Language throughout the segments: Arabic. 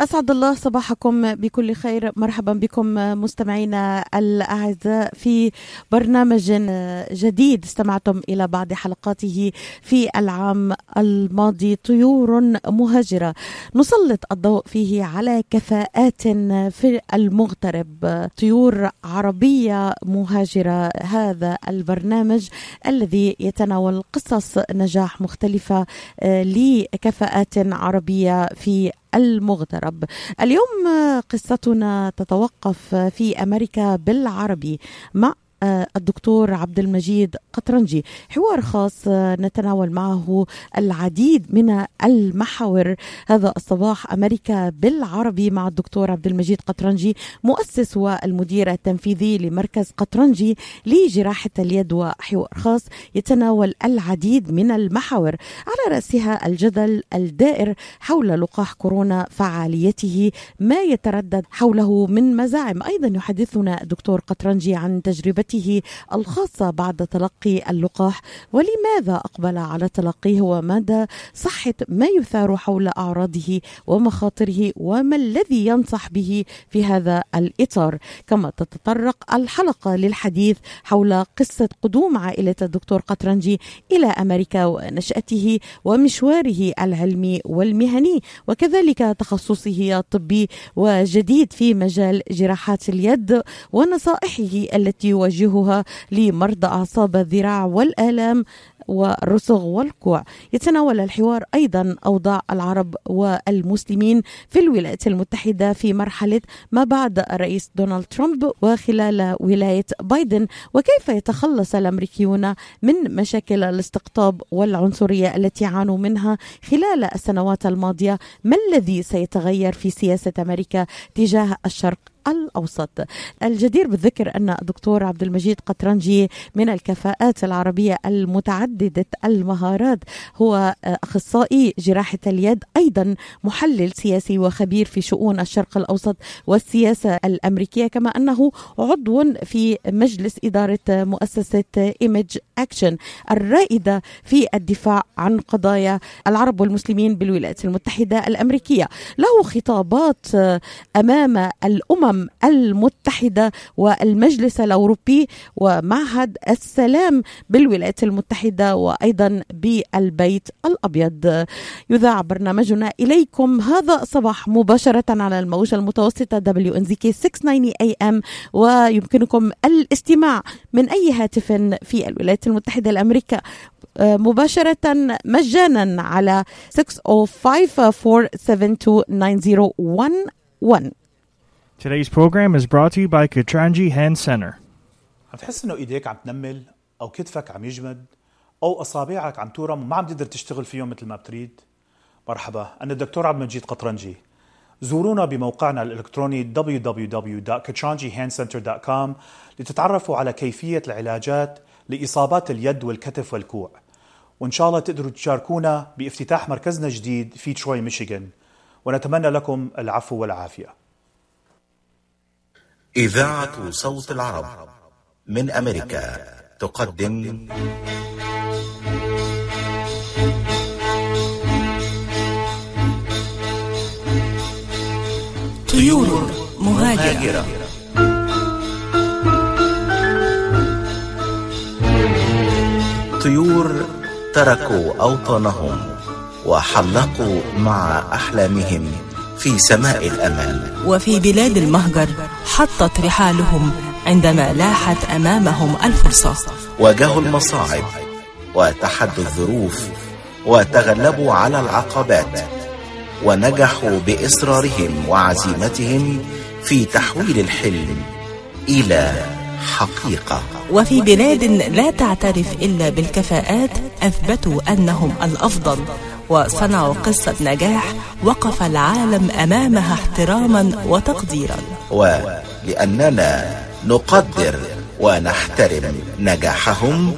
أسعد الله صباحكم بكل خير. مرحبا بكم مستمعينا الأعزاء في برنامج جديد استمعتم إلى بعض حلقاته في العام الماضي. طيور مهاجرة. نسلط الضوء فيه على كفاءات في المغترب. طيور عربية مهاجرة. هذا البرنامج الذي يتناول قصص نجاح مختلفة لكفاءات عربية في المغترب. اليوم قصتنا تتوقف في أمريكا بالعربي مع الدكتور عبد المجيد قطرنجي. حوار خاص نتناول معه العديد من المحاور. هذا الصباح أمريكا بالعربي مع الدكتور عبد المجيد قطرنجي مؤسس والمدير التنفيذي لمركز قطرنجي لجراحة اليد وحوار خاص. يتناول العديد من المحاور. على رأسها الجدل الدائر حول لقاح كورونا فعاليته ما يتردد حوله من مزاعم. أيضا يحدثنا الدكتور قطرنجي عن تجربته تجربته الخاصة بعد تلقي اللقاح. ولماذا أقبل على تلقيه ومدى صحة ما يثار حول أعراضه ومخاطره وما الذي ينصح به في هذا الإطار؟ كما تتطرق الحلقة للحديث حول قصة قدوم عائلة الدكتور قطرنجي إلى أمريكا ونشأته ومشواره العلمي والمهني وكذلك تخصصه الطبي وجديد في مجال جراحات اليد ونصائحه التي يواجه يوجهها لمرضى أعصاب الذراع والآلام والرسغ والكوع. يتناول الحوار أيضا أوضاع العرب والمسلمين في الولايات المتحدة في مرحلة ما بعد الرئيس دونالد ترامب وخلال ولاية بايدن. وكيف يتخلص الأمريكيون من مشاكل الاستقطاب والعنصرية التي عانوا منها خلال السنوات الماضية؟ ما الذي سيتغير في سياسة أمريكا تجاه الشرق الأوسط. الجدير بالذكر أن الدكتور عبد المجيد قطرنجي من الكفاءات العربية المتعددة المهارات هو أخصائي جراحة اليد أيضا محلل سياسي وخبير في شؤون الشرق الأوسط والسياسة الأمريكية كما أنه عضو في مجلس إدارة مؤسسة إيمج أكشن الرائدة في الدفاع عن قضايا العرب والمسلمين بالولايات المتحدة الأمريكية. له خطابات أمام الأمم المتحدة والمجلس الأوروبي ومعهد السلام بالولايات المتحدة وأيضا بالبيت الأبيض. يذاع برنامجنا إليكم هذا الصباح مباشرة على الموجة المتوسطة WNZK 690 AM ويمكنكم الاستماع من أي هاتف في الولايات المتحدة الأمريكية. مباشرة مجانا على 605-472-9011 Today's program is brought to you by Katranji Hand Center. عم تحس إنه إيديك عم تنمل أو كتفك عم يجمد أو أصابعك عم تورم وما عم تقدر تشتغل فيهم مثل ما بتريد. مرحبا أنا الدكتور عبد المجيد قطرنجي. زورونا بموقعنا الإلكتروني www.katranjihandcenter.com لتتعرفوا على كيفية العلاجات لإصابات اليد والكتف والكوع. وإن شاء الله تقدروا تشاركونا بافتتاح مركزنا الجديد في تروي ميشيغان ونتمنى لكم العفو والعافية. إذاعة صوت العرب من أمريكا. تقدم. طيور مهاجرة. طيور تركوا أوطانهم وحلقوا مع أحلامهم في سماء الأمل وفي بلاد المهجر حطت رحالهم عندما لاحت أمامهم الفرصة. واجهوا المصاعب وتحدوا الظروف وتغلبوا على العقبات ونجحوا بإصرارهم وعزيمتهم في تحويل الحلم إلى حقيقة. وفي بلاد لا تعترف إلا بالكفاءات أثبتوا أنهم الأفضل وصنعوا قصة نجاح وقف العالم أمامها احتراما وتقديرا. ولأننا نقدر ونحترم نجاحهم.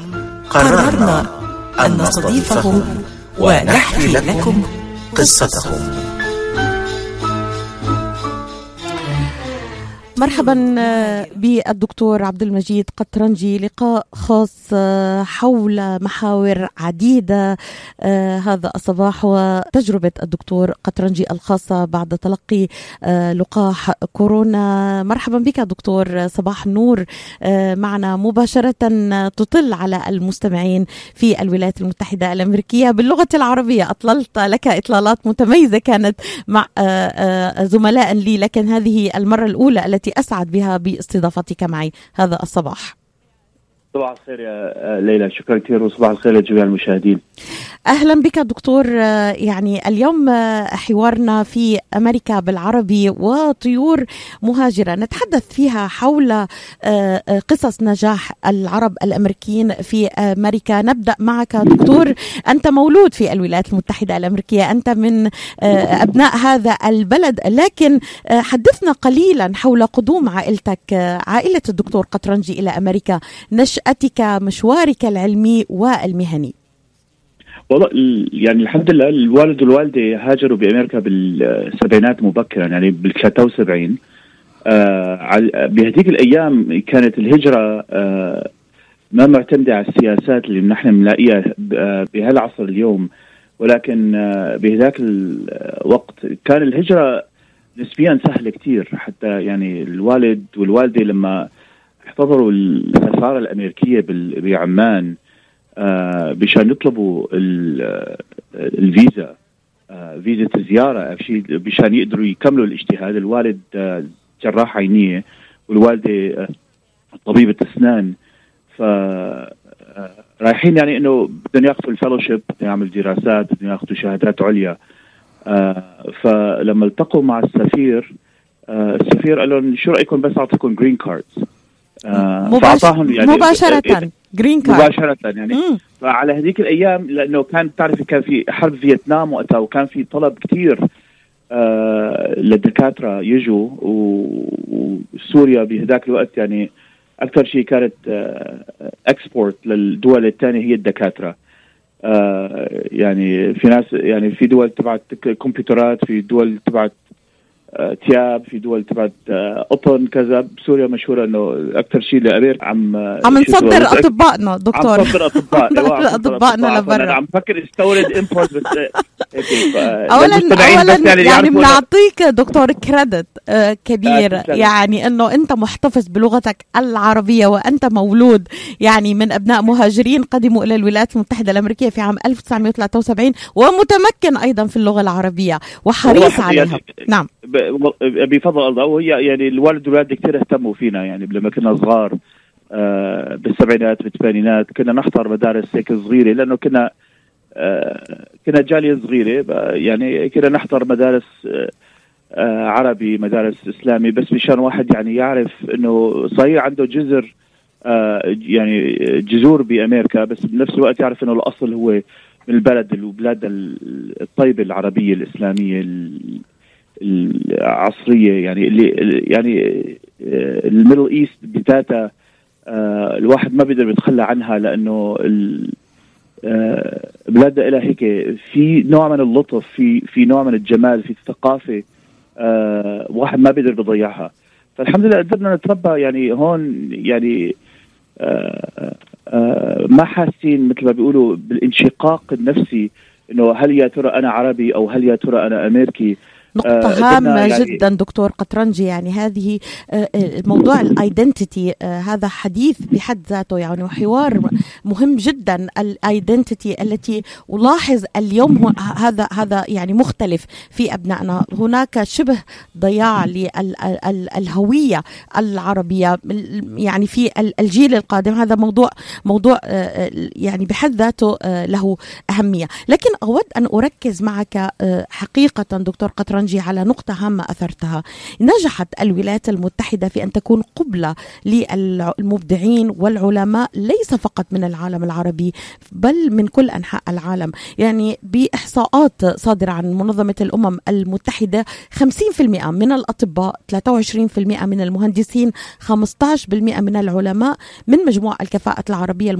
قررنا أن نستضيفهم ونحكي لكم قصتهم. مرحبا آه، بالدكتور عبد المجيد قطرنجي. لقاء خاص آه، حول محاور عديدة آه، هذا الصباح وتجربة الدكتور قطرنجي الخاصة بعد تلقي لقاح كورونا. مرحبا بك دكتور. صباح النور معنا مباشرة تطل على المستمعين في الولايات المتحدة الأمريكية. باللغة العربية أطللت لك إطلالات متميزة كانت مع زملاء لي لكن هذه المرة الأولى التي التي أسعد بها باستضافتك معي هذا الصباح. صباح الخير يا ليلى. شكرا كثير وصباح الخير لجميع المشاهدين. أهلا بك دكتور يعني اليوم حوارنا في أمريكا بالعربي وطيور مهاجرة. نتحدث فيها حول قصص نجاح العرب الأمريكيين في أمريكا. نبدأ معك دكتور. أنت مولود في الولايات المتحدة الأمريكية. أنت من أبناء هذا البلد. لكن حدثنا قليلا حول قدوم عائلتك. عائلة الدكتور قطرنجي إلى أمريكا. نشاتك مشوارك العلمي والمهني. والله يعني الحمد لله الوالد والوالدة هاجروا بأمريكا بالسبعينات مبكرا يعني بال 73 آه بهذيك الأيام كانت الهجرة آه ما معتمدة على السياسات اللي نحن بنلاقيها آه بهالعصر اليوم. ولكن آه بهذاك الوقت كان الهجرة نسبيا سهلة كثير حتى يعني الوالد والوالدة لما احتضروا السفاره الأمريكية بعمان آه مشان يطلبوا الفيزا آه فيزا الزيارة مشان يقدروا يكملوا الاجتهاد. الوالد آه جراح عينية والوالدة آه طبيبة أسنان. ف آه، رايحين يعني إنه بدهم ياخذوا ال fellowship بدهم يعملوا دراسات بدهم ياخذوا شهادات عليا. آه فلما التقوا مع السفير آه السفير قال لهم شو رأيكم بس أعطيكم green cards آه فاعطاهم يعني مباشرة green card مباشرة يعني. مم. فعلى هذيك الأيام لأنه كان تعرفي كان في حرب فيتنام وقتها وكان في طلب كثير آه للدكاترة يجوا وسوريا بهذاك الوقت يعني أكثر شيء كانت آه اكسبورت للدول الثانية هي الدكاترة. آه يعني في ناس يعني في دول تبعت كمبيوترات في دول تبعت تياب في دول تبعت آه، قطن كذا. بسوريا مشهورة إنه أكثر شيء لامريكا عم آه، عم نصدر أطبائنا دكتور. عم نصدر أطباء. أطبائنا لبرا. عم فكر استورد امبورت بس آه، اولا اولا يعني, يعني بنعطيك دكتور كريدت كبير. يعني إنه أنت محتفظ بلغتك العربية وأنت مولود يعني من أبناء مهاجرين قدموا إلى الولايات المتحدة الأمريكية في عام 1973 ومتمكن أيضا في اللغة العربية وحريص عليها. نعم. بفضل الله وهي يعني الوالد والوالده كثير اهتموا فينا يعني لما كنا صغار آه بالسبعينات بالثمانينات كنا نحضر مدارس هيك صغيرة لأنه كنا آه كنا جالية صغيرة يعني كنا نحضر مدارس آه عربي مدارس إسلامي بس مشان واحد يعني يعرف إنه صحيح عنده آه يعني جذور بأمريكا بس بنفس الوقت يعرف إنه الأصل هو من البلد البلاد الطيبة العربية الإسلامية العصرية يعني اللي يعني آه، ال Middle East بذاتها آه، الواحد ما بيقدر يتخلى عنها لأنه آه، بلادنا لها هيك في نوع من اللطف في في نوع من الجمال في الثقافة واحد ما بيقدر يضيعها فالحمد لله قدرنا نتربى يعني هون يعني ما حاسين مثل ما بيقولوا بالانشقاق النفسي إنه هل يا ترى أنا عربي أو هل يا ترى أنا أمريكي؟ نقطة آه هامة يعني جدا دكتور قطرنجي. يعني هذه آه, آه، موضوع ال identity هذا حديث بحد ذاته يعني حوار مهم جدا. ال identity التي ألاحظ اليوم هذا هذا يعني مختلف في أبنائنا. هناك شبه ضياع للهوية العربية يعني في الجيل القادم. هذا موضوع موضوع يعني بحد ذاته له أهمية. لكن أود أن أركز معك حقيقة دكتور قطرنجي. فرنجي على نقطة هامة أثرتها. نجحت الولايات المتحدة في أن تكون قبلة للمبدعين والعلماء ليس فقط من العالم العربي بل من كل أنحاء العالم. يعني بإحصاءات صادرة عن منظمة الأمم المتحدة 50% من الأطباء 23% من المهندسين 15% من العلماء. من مجموع الكفاءة العربية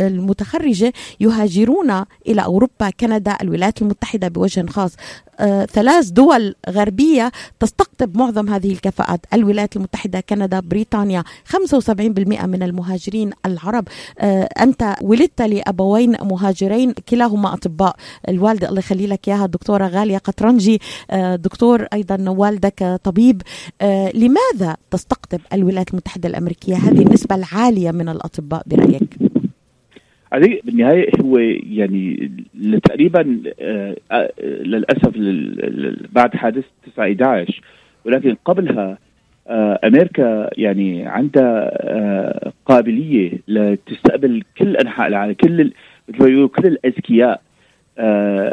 المتخرجة يهاجرون إلى أوروبا كندا الولايات المتحدة بوجه خاص. آه، ثلاث دول دول غربية تستقطب معظم هذه الكفاءات. الولايات المتحدة كندا بريطانيا 75% من المهاجرين العرب. آه، أنت ولدت لأبوين مهاجرين كلاهما أطباء. الوالدة الله يخلي لك إياها الدكتورة غالية قطرنجي. آه، دكتور أيضا والدك طبيب. آه، لماذا تستقطب الولايات المتحدة الأمريكية؟ هذه النسبة العالية من الأطباء برأيك؟ علي بالنهاية هو يعني تقريبا آه، آه، للأسف بعد حادث 9 11 ولكن قبلها آه، أمريكا يعني عندها قابلية لتستقبل كل أنحاء العالم كل مثل ما يقولوا كل الأذكياء.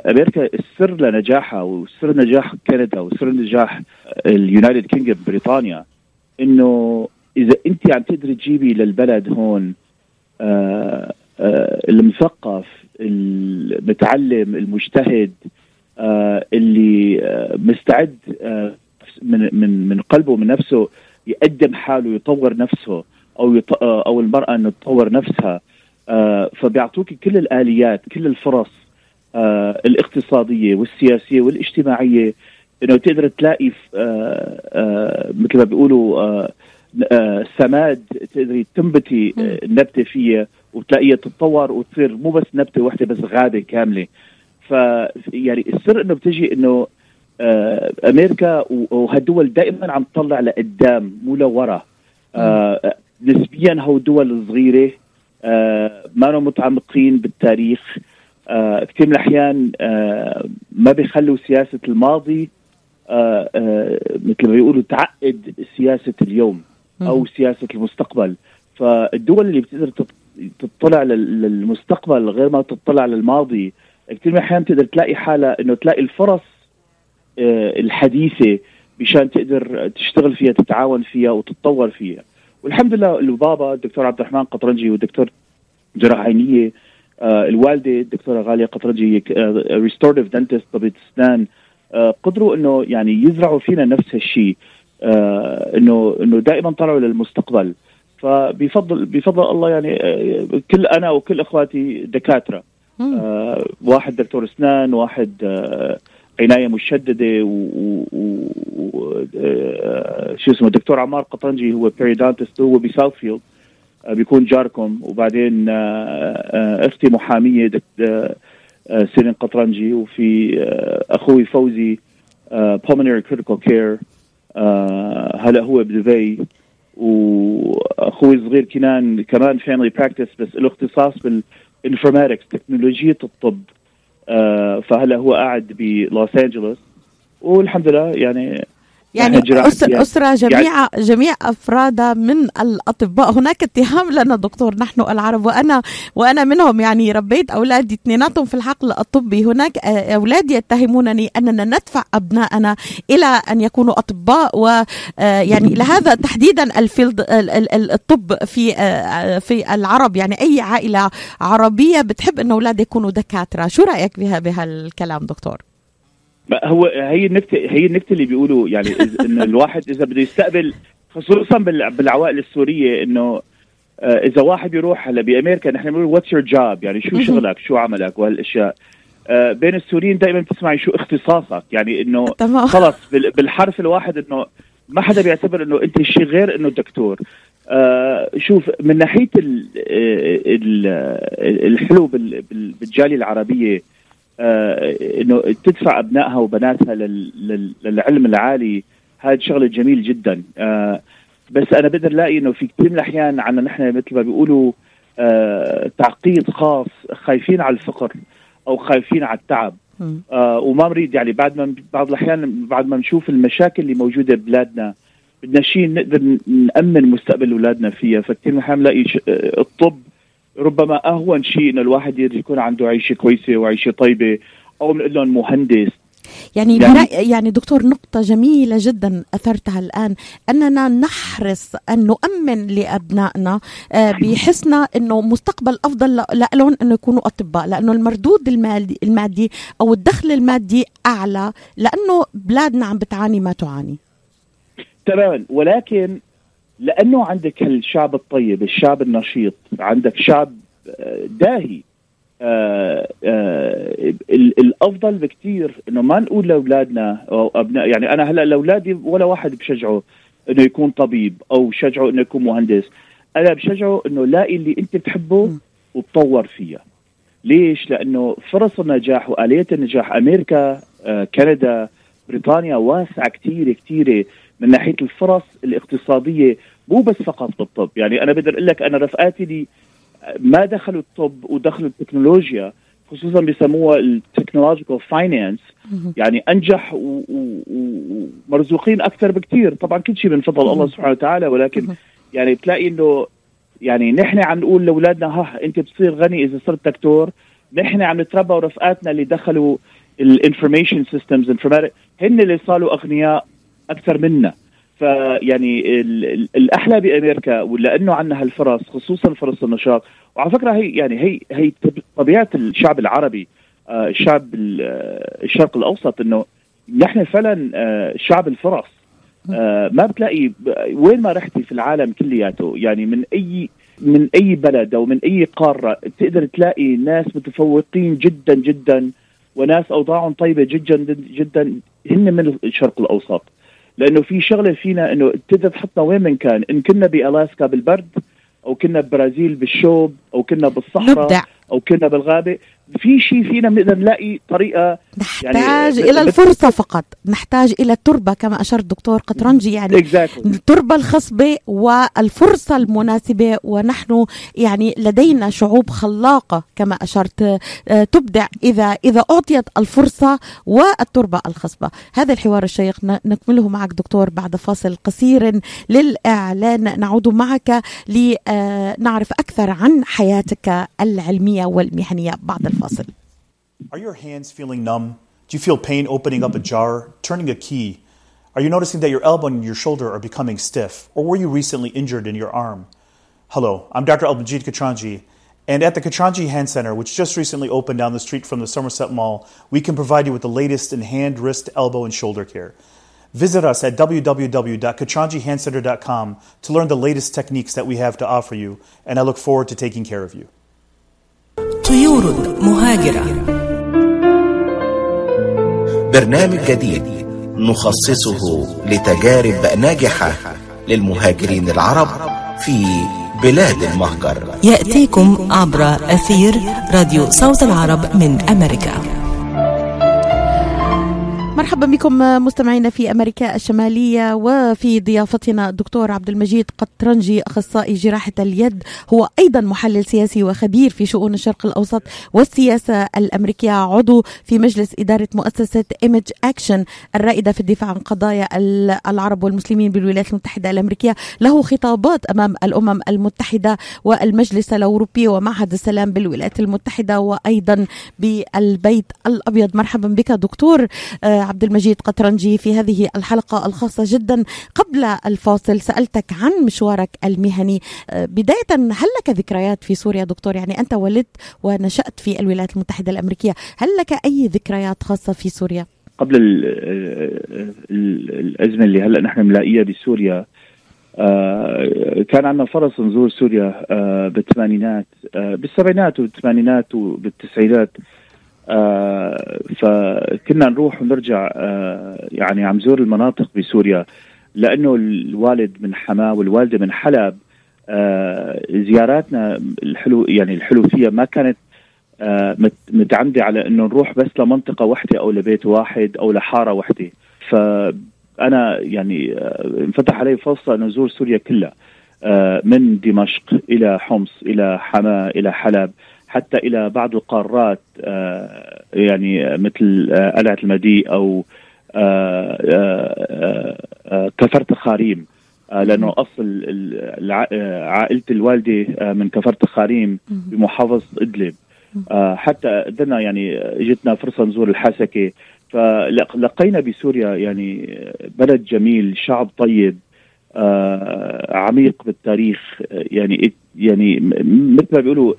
أمريكا السر لنجاحها وسر نجاح كندا وسر نجاح اليونايتد كينجدم بريطانيا إنه إذا أنت عم تقدري تجيبي للبلد هون المثقف المتعلم المجتهد آه، اللي آه، مستعد من من من قلبه ومن نفسه يقدم حاله يطور نفسه أو يط... أو المرأة إنه تطور نفسها. فبيعطوك كل الآليات كل الفرص الاقتصادية والسياسية والاجتماعية إنه تقدر تلاقي مثل ما بيقولوا سماد تقدري تنبتي النبتة فيها. وتلاقيها تتطور وتصير مو بس نبتة واحدة بس غابة كاملة. ف يعني السر إنه بتجي إنه آه أمريكا وهالدول دائما عم تطلع لقدام مو لورا. آه نسبيا هو دول صغيرة آه ما متعمقين بالتاريخ. آه كثير من الأحيان آه ما بيخلوا سياسة الماضي آه آه مثل ما بيقولوا تعقد سياسة اليوم أو سياسة المستقبل. فالدول اللي بتقدر تطلع للمستقبل غير ما تطلع للماضي. كثير من الأحيان تقدر تلاقي حالها إنه تلاقي الفرص آه، الحديثة مشان تقدر تشتغل فيها تتعاون فيها وتتطور فيها. والحمد لله البابا الدكتور عبد الرحمن قطرنجي والدكتور جراح عينية آه الوالدة الدكتورة غالية قطرنجي restorative dentist طبيب اسنان قدروا إنه يعني يزرعوا فينا نفس هالشيء آه إنه إنه دائما طلعوا للمستقبل. فبفضل بفضل الله يعني آه، كل أنا وكل إخواتي دكاترة. آه واحد دكتور أسنان واحد آه عناية مشددة و, و... آه شو اسمه الدكتور عمار قطرنجي هو periodontist هو ب Southfield آه بيكون جاركم. وبعدين آه آه أختي محامية دك... آه سيرين قطرنجي وفي أخوي فوزي pulmonary critical care. هلا هو بدبي. وأخوي الصغير كنان كمان family practice بس له اختصاص بال informatics تكنولوجيا الطب. آه فهلا هو قاعد بلوس أنجلوس. والحمد لله يعني يعني أسرة, يعني. أسرة جميع يعني جميع أفرادها من الأطباء. هناك اتهام لنا دكتور نحن العرب وأنا وأنا منهم. يعني ربيت أولادي اثنيناتهم في الحقل الطبي. هناك أولادي يتهمونني أننا ندفع أبنائنا إلى أن يكونوا أطباء ويعني لهذا تحديدا الفيلد الطب في في العرب. يعني أي عائلة عربية بتحب أن أولادها يكونوا دكاترة. شو رأيك بها بهالكلام دكتور؟ هو هي النكته هي النكته اللي بيقولوا يعني إن الواحد إذا بده يستقبل خصوصا بالعوائل السورية إنه آه، إذا واحد بيروح هلا بأمريكا نحن بنقول what's your job يعني شو شغلك؟ شو عملك؟ وهالأشياء. آه، بين السوريين دائما بتسمعي شو اختصاصك. يعني إنه خلص بالحرف الواحد إنه ما حدا بيعتبر إنه أنت شيء غير إنه دكتور. آه شوف من ناحية الحلو بالجالية العربية إنه تدفع أبنائها وبناتها للعلم العالي. هذا شغله جميل جدا. آه بس أنا بقدر الاقي إنه في كثير من الأحيان عنا نحن مثل ما بيقولوا آه تعقيد خاص خايفين على الفقر أو خايفين على التعب. آه وما نريد يعني بعد ما بعض الأحيان بعد ما نشوف المشاكل اللي موجودة ببلادنا بدنا شيء نقدر نأمن مستقبل أولادنا فيها. فكثير من الأحيان نلاقي آه، الطب ربما أهون شيء انه الواحد يكون عنده عيشة كويسة وعيشة طيبة أو بنقول لهم مهندس. يعني يعني, يعني دكتور نقطة جميلة جدا أثرتها الآن أننا نحرص أن نؤمن لأبنائنا آه، بحسنا أنه مستقبل أفضل لهم أنه يكونوا أطباء لأنه المردود المادي, المادي أو الدخل المادي أعلى لأنه بلادنا عم بتعاني ما تعاني. تماما ولكن لأنه عندك الشعب الطيب الشعب النشيط عندك شعب آه، داهي. آه آه الأفضل بكثير إنه ما نقول لأولادنا أو أبناء يعني أنا هلأ لأولادي ولا واحد بشجعه إنه يكون طبيب أو بشجعه إنه يكون مهندس. أنا بشجعه إنه لاقي اللي أنت بتحبه وتطور فيها. ليش؟ لأنه فرص النجاح واليات النجاح أمريكا كندا بريطانيا واسعة كثير كثير من ناحية الفرص الاقتصادية مو بس فقط بالطب. يعني أنا بقدر أقول لك أنا رفقاتي لي ما دخلوا الطب ودخلوا التكنولوجيا خصوصا بيسموها ال technological finance يعني أنجح ومرزوقين أكثر بكثير طبعا كل شيء من فضل الله سبحانه وتعالى ولكن يعني بتلاقي إنه يعني نحن عم نقول لأولادنا ها أنت بتصير غني إذا صرت دكتور. نحن عم نتربى ورفقاتنا اللي دخلوا ال information systems هن اللي صاروا أغنياء أكثر منا. فيعني الأحلى بأمريكا ولأنه عندنا هالفرص خصوصا فرص النشاط. وعلى فكرة هي يعني هي هي طبيعة الشعب العربي آه، الشعب الشرق الأوسط إنه نحن فعلا آه، شعب الفرص. آه، ما بتلاقي وين ما رحتي في العالم كلياته يعني من أي من أي بلد أو من أي قارة تقدر تلاقي ناس متفوقين جدا جدا وناس أوضاعهم طيبة جدا جدا هن من الشرق الأوسط. لأنه في شغلة فينا إنه تقدر تحطنا وين من كان إن كنا بألاسكا بالبرد أو كنا ببرازيل بالشوب أو كنا بالصحراء نبدع. أو كنا بالغابة في شيء فينا بنقدر نلاقي طريقة نحتاج يعني إلى الفرصة فقط. نحتاج إلى التربه كما اشار الدكتور قطرنجي يعني exactly. التربة الخصبة والفرصة المناسبة ونحن يعني لدينا شعوب خلاقة كما أشرت آه، تبدع إذا إذا أعطيت الفرصة والتربة الخصبة. هذا الحوار الشيق نكمله معك دكتور بعد فاصل قصير للإعلان. نعود معك لنعرف أكثر عن حياتك العلمية والمهنية بعد Are your hands feeling numb? Do you feel pain opening up a jar, turning a key? Are you noticing that your elbow and your shoulder are becoming stiff? Or were you recently injured in your arm? Hello, I'm Dr. Albanjit Katranji, and at the Katranji Hand Center, which just recently opened down the street from the Somerset Mall, we can provide you with the latest in hand, wrist, elbow, and shoulder care. Visit us at www.katranjihandcenter.com to learn the latest techniques that we have to offer you, and I look forward to taking care of you. طيور مهاجرة. برنامج جديد نخصصه لتجارب ناجحة للمهاجرين العرب في بلاد المهجر. يأتيكم عبر أثير راديو صوت العرب من أمريكا. مرحبا بكم مستمعينا في أمريكا الشمالية وفي ضيافتنا الدكتور عبد المجيد قطرنجي أخصائي جراحة اليد هو أيضا محلل سياسي وخبير في شؤون الشرق الأوسط والسياسة الأمريكية عضو في مجلس إدارة مؤسسة Emgage Action الرائدة في الدفاع عن قضايا العرب والمسلمين بالولايات المتحدة الأمريكية. له خطابات أمام الأمم المتحدة والمجلس الأوروبي ومعهد السلام بالولايات المتحدة وأيضا بالبيت الأبيض. مرحبا بك دكتور. عبد المجيد قطرنجي في هذه الحلقة الخاصة جدا قبل الفاصل. سألتك عن مشوارك المهني. آه، بداية هل لك ذكريات في سوريا دكتور؟ يعني أنت ولدت ونشأت في الولايات المتحدة الأمريكية. هل لك أي ذكريات خاصة في سوريا؟ قبل الأزمة اللي هلأ نحن ملاقيها بسوريا آه كان عندنا فرص نزور سوريا آه بالثمانينات آه بالسبعينات والثمانينات وبالتسعينات. آه فكنا نروح ونرجع آه يعني عم زور المناطق بسوريا لأنه الوالد من حماه والوالدة من حلب آه زياراتنا الحلو يعني الحلو فيها ما كانت آه متعمدة على إنه نروح بس لمنطقة واحدة أو لبيت واحد أو لحارة واحدة فأنا يعني آه انفتح علي فرصة إنه أزور سوريا كلها آه من دمشق إلى حمص إلى حماه إلى حلب. حتى إلى بعض القارات آه، يعني مثل آه، قلعه المدي أو آه، كفرت الخاريم لأنه أصل عائلة الوالدة من كفرت الخاريم بمحافظة إدلب. حتى قدرنا يعني اجتنا فرصة نزور الحسكة. فلقينا بسوريا يعني بلد جميل شعب طيب عميق بالتاريخ. يعني يعني مثل ما بيقولوا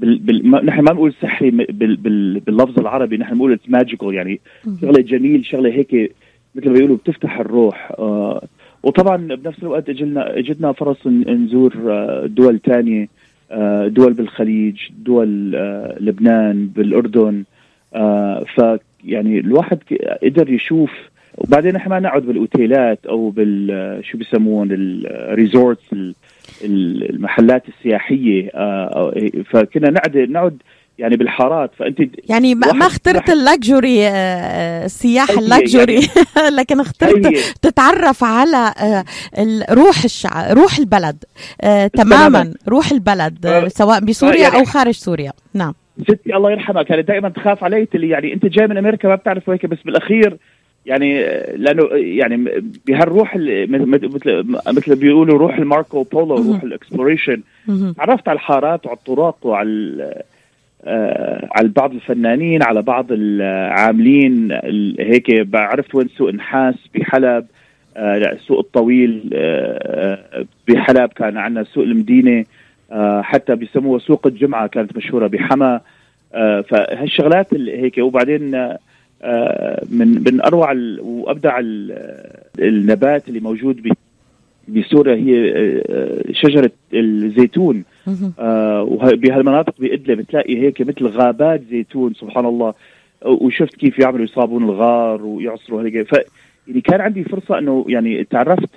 بال... بال... نحن ما بنقول سحري بال... بال... باللفظ العربي نحن بنقول it's magical يعني شغلة جميل شغلة هيك مثل ما بيقولوا بتفتح الروح. آه وطبعا بنفس الوقت اجلنا اجتنا فرص نزور آه دول ثانية آه، دول بالخليج دول آه، لبنان بالأردن. آه، ف يعني الواحد قدر يشوف وبعدين إحنا ما نقعد بالأوتيلات أو بال شو بيسمون ال resorts المحلات السياحية فكنا نقعد نقعد يعني بالحارات فأنت يعني ما اخترت ال luxury السياحة ال luxury يعني لكن اخترت هي. تتعرف على روح الشعب روح البلد تماما روح البلد سواء بسوريا يعني أو خارج سوريا. نعم. ستي الله يرحمها كانت دائما تخاف علي تقول يعني أنت جاي من أمريكا ما بتعرف هيك بس بالأخير يعني لأنه يعني بهالروح مثل مثل بيقولوا روح الماركو بولو روح ال exploration. تعرفت على الحارات وعلى الطرق وعلى آه على بعض الفنانين على بعض العاملين هيك عرفت وين سوق النحاس بحلب آه السوق الطويل آه بحلب كان عندنا سوق المدينة آه حتى بيسموها سوق الجمعة كانت مشهورة بحما آه فهالشغلات هيك. وبعدين آه من من أروع وأبدع النبات اللي موجود بسوريا هي آه، شجرة الزيتون. آه وبهالمناطق بإدلب بتلاقي هيك مثل غابات زيتون سبحان الله. وشفت كيف يعملوا يصابون الغار ويعصروا هيك ف يعني كان عندي فرصة إنه يعني تعرفت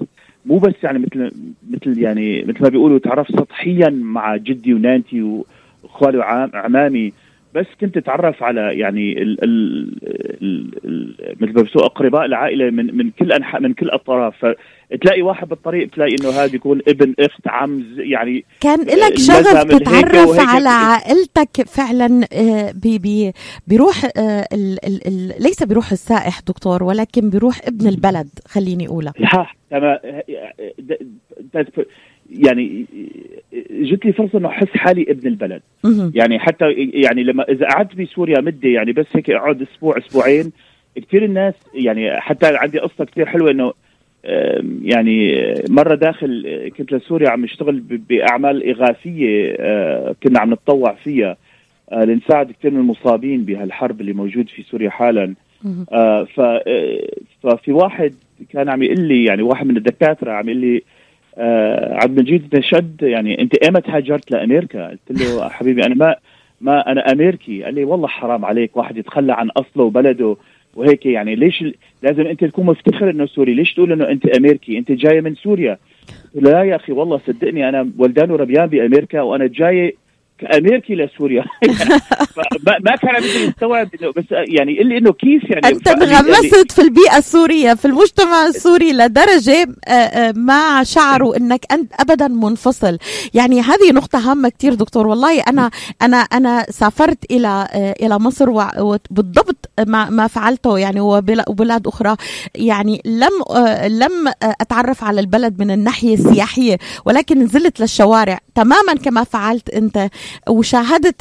مو بس يعني مثل مثل يعني مثل ما بيقولوا تعرفت سطحيا مع جدي ونانتي واخوالي وعمامي بس كنت أتعرف على يعني ال ال ال مثل ما أقرباء العائلة من من كل انحاء من كل اطراف تلاقي واحد بالطريق تلاقي إنه هذا يكون ابن إخت عم يعني كان لك شغف تتعرف على عائلتك فعلا آه، بي بي بروح آه، ال ال ال ليس بروح السائح دكتور ولكن بروح ابن البلد خليني اقولها يعني جت لي فرصة إنه أحس حالي ابن البلد. يعني حتى يعني لما إذا قعدت بسوريا مدة يعني بس هيك أقعد أسبوع أسبوعين كثير الناس يعني حتى عندي قصة كثير حلوة إنه يعني مرة داخل كنت لسوريا عم أشتغل بأعمال إغاثية آه، كنا عم نتطوع فيها. آه، لنساعد كثير من المصابين بهالحرب اللي موجود في سوريا حالا. آه، ففي واحد كان عم يقول لي يعني واحد من الدكاترة عم يقول لي عبد المجيد نشد يعني أنت ايمت هاجرت لأمريكا؟ قلت له حبيبي أنا ما ما أنا أمريكي. قال لي والله حرام عليك واحد يتخلى عن أصله وبلده وهيك يعني. ليش لازم أنت تكون مفتخر إنه سوري؟ ليش تقول إنه أنت أمريكي؟ أنت جاي من سوريا. لا يا أخي والله صدقني أنا ولدان وربيان بأمريكا وأنا جاي كامريكي لسوريا ما كان عم يستوعب انه بس يعني اللي إنه كيف يعني أنت انغمست يعني في البيئة السورية في المجتمع السوري لدرجة آه، آه، ما شعروا إنك أنت ابدا منفصل. يعني هذه نقطة هامة كثير دكتور. والله أنا أنا أنا سافرت إلى آه، إلى مصر وبالضبط ما ما فعلته يعني وبلاد أخرى. يعني لم لم أتعرف على البلد من الناحية السياحية ولكن نزلت للشوارع. تماما كما فعلت أنت وشاهدت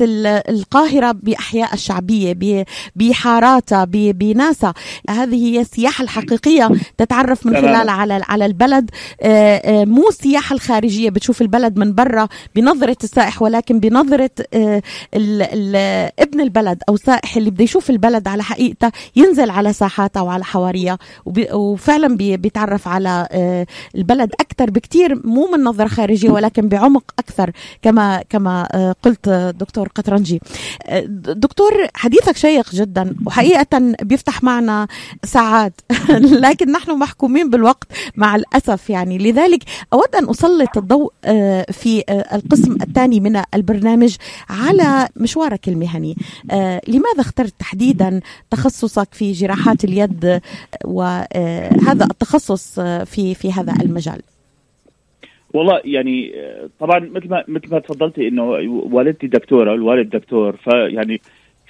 القاهرة بأحياء الشعبية بحاراتها بناسها. هذه هي السياحة الحقيقية تتعرف من خلالها على على البلد. آه، آه، مو السياحة الخارجية بتشوف البلد من برا بنظرة السائح ولكن بنظرة آه، ابن البلد أو السائح اللي بده يشوف البلد على حقيقتها ينزل على ساحاتها وعلى حواريها وفعلا بيتعرف على البلد أكثر بكثير مو من نظرة خارجية ولكن بعمق أكثر كما كما قلت دكتور قطرنجي. دكتور حديثك شيق جدا وحقيقة بيفتح معنا ساعات لكن نحن محكومين بالوقت مع الأسف يعني. لذلك أود أن أسلط الضوء آه، في آه، القسم الثاني من البرنامج على مشوارك المهني. آه، لماذا اخترت تحديدا تخصصك في جراحات اليد وهذا التخصص في في هذا المجال؟ والله يعني طبعا مثل ما مثل ما تفضلتي إنه والدتي دكتورة الوالد دكتور فيعني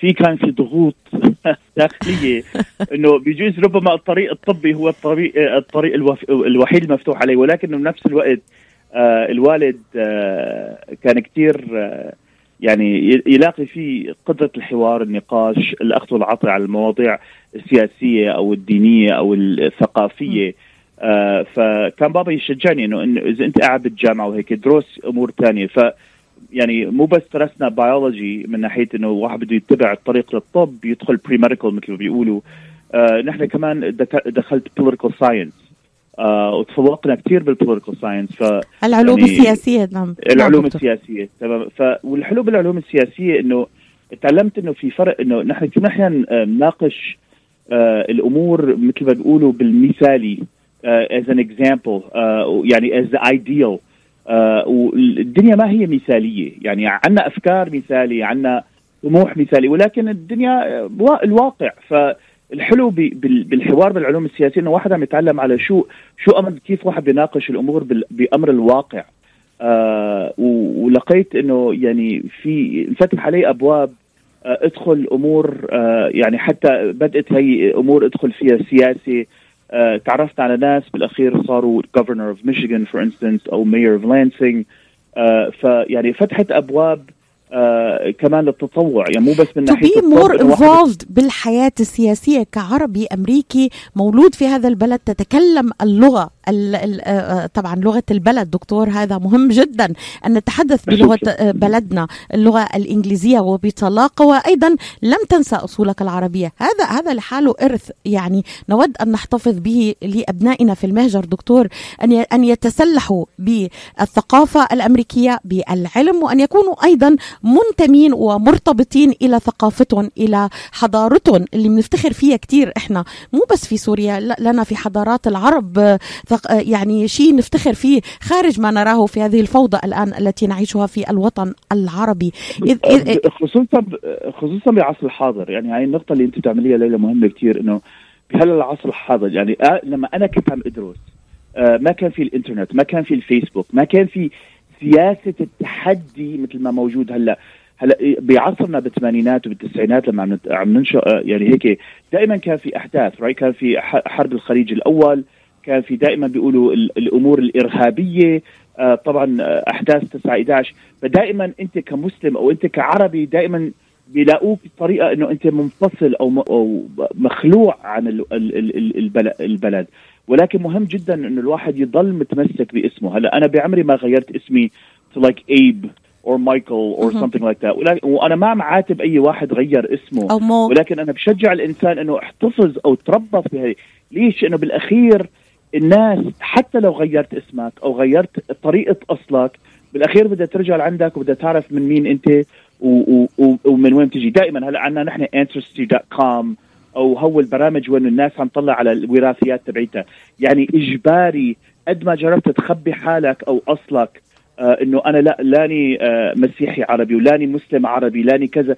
في كان في ضغوط داخلية إنه بيجوز ربما الطريق الطبي هو الطريق الطريق الوحيد المفتوح عليه. ولكن بنفس الوقت آه الوالد آه كان كثير آه يعني يلاقي فيه قدرة الحوار النقاش الأخذ والعطاء على المواضيع السياسية أو الدينية أو الثقافية. آه فكان بابا يشجعني إنه إذا أنت قاعد بالجامعة وهيك دروس أمور ثانية ف يعني مو بس درسنا بيولوجي من ناحية إنه واحد بده يتبع الطريق للطب يدخل pre-medical مثل ما بيقولوا. آه نحن كمان دخلت political science آه وتفوقنا كثير بال political science ف العلوم يعني السياسية نعم. العلوم نعم دكتور. السياسية تمام. ف والحلو بالعلوم السياسية إنه تعلمت إنه في فرق إنه نحن كنا أحيانا آه، نناقش آه الأمور مثل ما بيقولوا بالمثالي. as an example يعني as ideal والدنيا ما هي مثالية. يعني عندنا أفكار مثالية عندنا طموح مثالي ولكن الدنيا آه، وا- الواقع. فالحلو بالحوار بالعلوم السياسية إنه واحد عم يتعلم على شو شو أمر كيف واحد بيناقش الأمور بأمر الواقع. آه ولقيت إنه يعني في انفتح علي أبواب آه أدخل أمور آه يعني حتى بدأت هي أمور أدخل فيها سياسة آه تعرفت على ناس بالأخير صاروا governor of Michigan for instance أو mayor of Lansing. آه فيعني فتحت أبواب آه كمان للتطوع. يعني مو بس من to ناحية be more واحد involved بالحياة السياسية كعربي أمريكي مولود في هذا البلد تتكلم اللغة. ال ال آه، طبعا لغة البلد دكتور هذا مهم جدا أن نتحدث بلغة آه، بلدنا اللغة الإنجليزية وبطلاقة وأيضا لم تنسى أصولك العربية. هذا هذا لحاله إرث يعني نود أن نحتفظ به لأبنائنا في المهجر دكتور ي- أن يتسلحوا بالثقافة الأمريكية بالعلم وأن يكونوا أيضا منتمين ومرتبطين إلى ثقافتهم إلى حضارتهم اللي بنفتخر فيها كتير إحنا مو بس في سوريا لنا في حضارات العرب آه، آه، يعني شيء نفتخر فيه خارج ما نراه في هذه الفوضى الآن التي نعيشها في الوطن العربي. إذ إذ خصوصا خصوصا بالعصر الحاضر. يعني هاي النقطة اللي أنت بتعمليها ليلى مهمة كتير إنه بهلا العصر الحاضر يعني آه لما أنا كنت عم أدرس آه ما كان في الإنترنت ما كان في الفيسبوك ما كان في سياسة التحدي مثل ما موجود هلأ. هلأ بعصرنا بالثمانينات وبالتسعينات لما عم آه، يعني هيك دائما كان في أحداث راي كان في حرب الخليج الأول كان في دائما بيقولوا ال- الأمور الإرهابية آه، طبعا آه، أحداث 9 11 فدائما أنت كمسلم أو أنت كعربي دائما بيلاقوك بطريقة إنه أنت منفصل أو مخلوع عن ال- ال- ال- ال- البل- البلد. ولكن مهم جدا إنه الواحد يضل متمسك باسمه. هلأ أنا بعمري ما غيرت اسمي to like Abe or Michael or something like that. وأنا ما عم عاتب أي واحد غير اسمه. مو. ولكن أنا بشجع الإنسان إنه احتفظ أو تربط بهي ليش؟ إنه بالأخير الناس حتى لو غيرت اسمك أو غيرت طريقة أصلك بالأخير بدها ترجع لعندك وبدها تعرف من مين أنت و- و- ومن وين تجي دائما هلا عندنا نحن ancestry.com أو هو البرامج وين الناس عم تطلع على الوراثيات تبعيتها. يعني إجباري قد ما جربت تخبي حالك أو أصلك آه إنه أنا لا لاني آه مسيحي عربي ولاني مسلم عربي لاني كذا.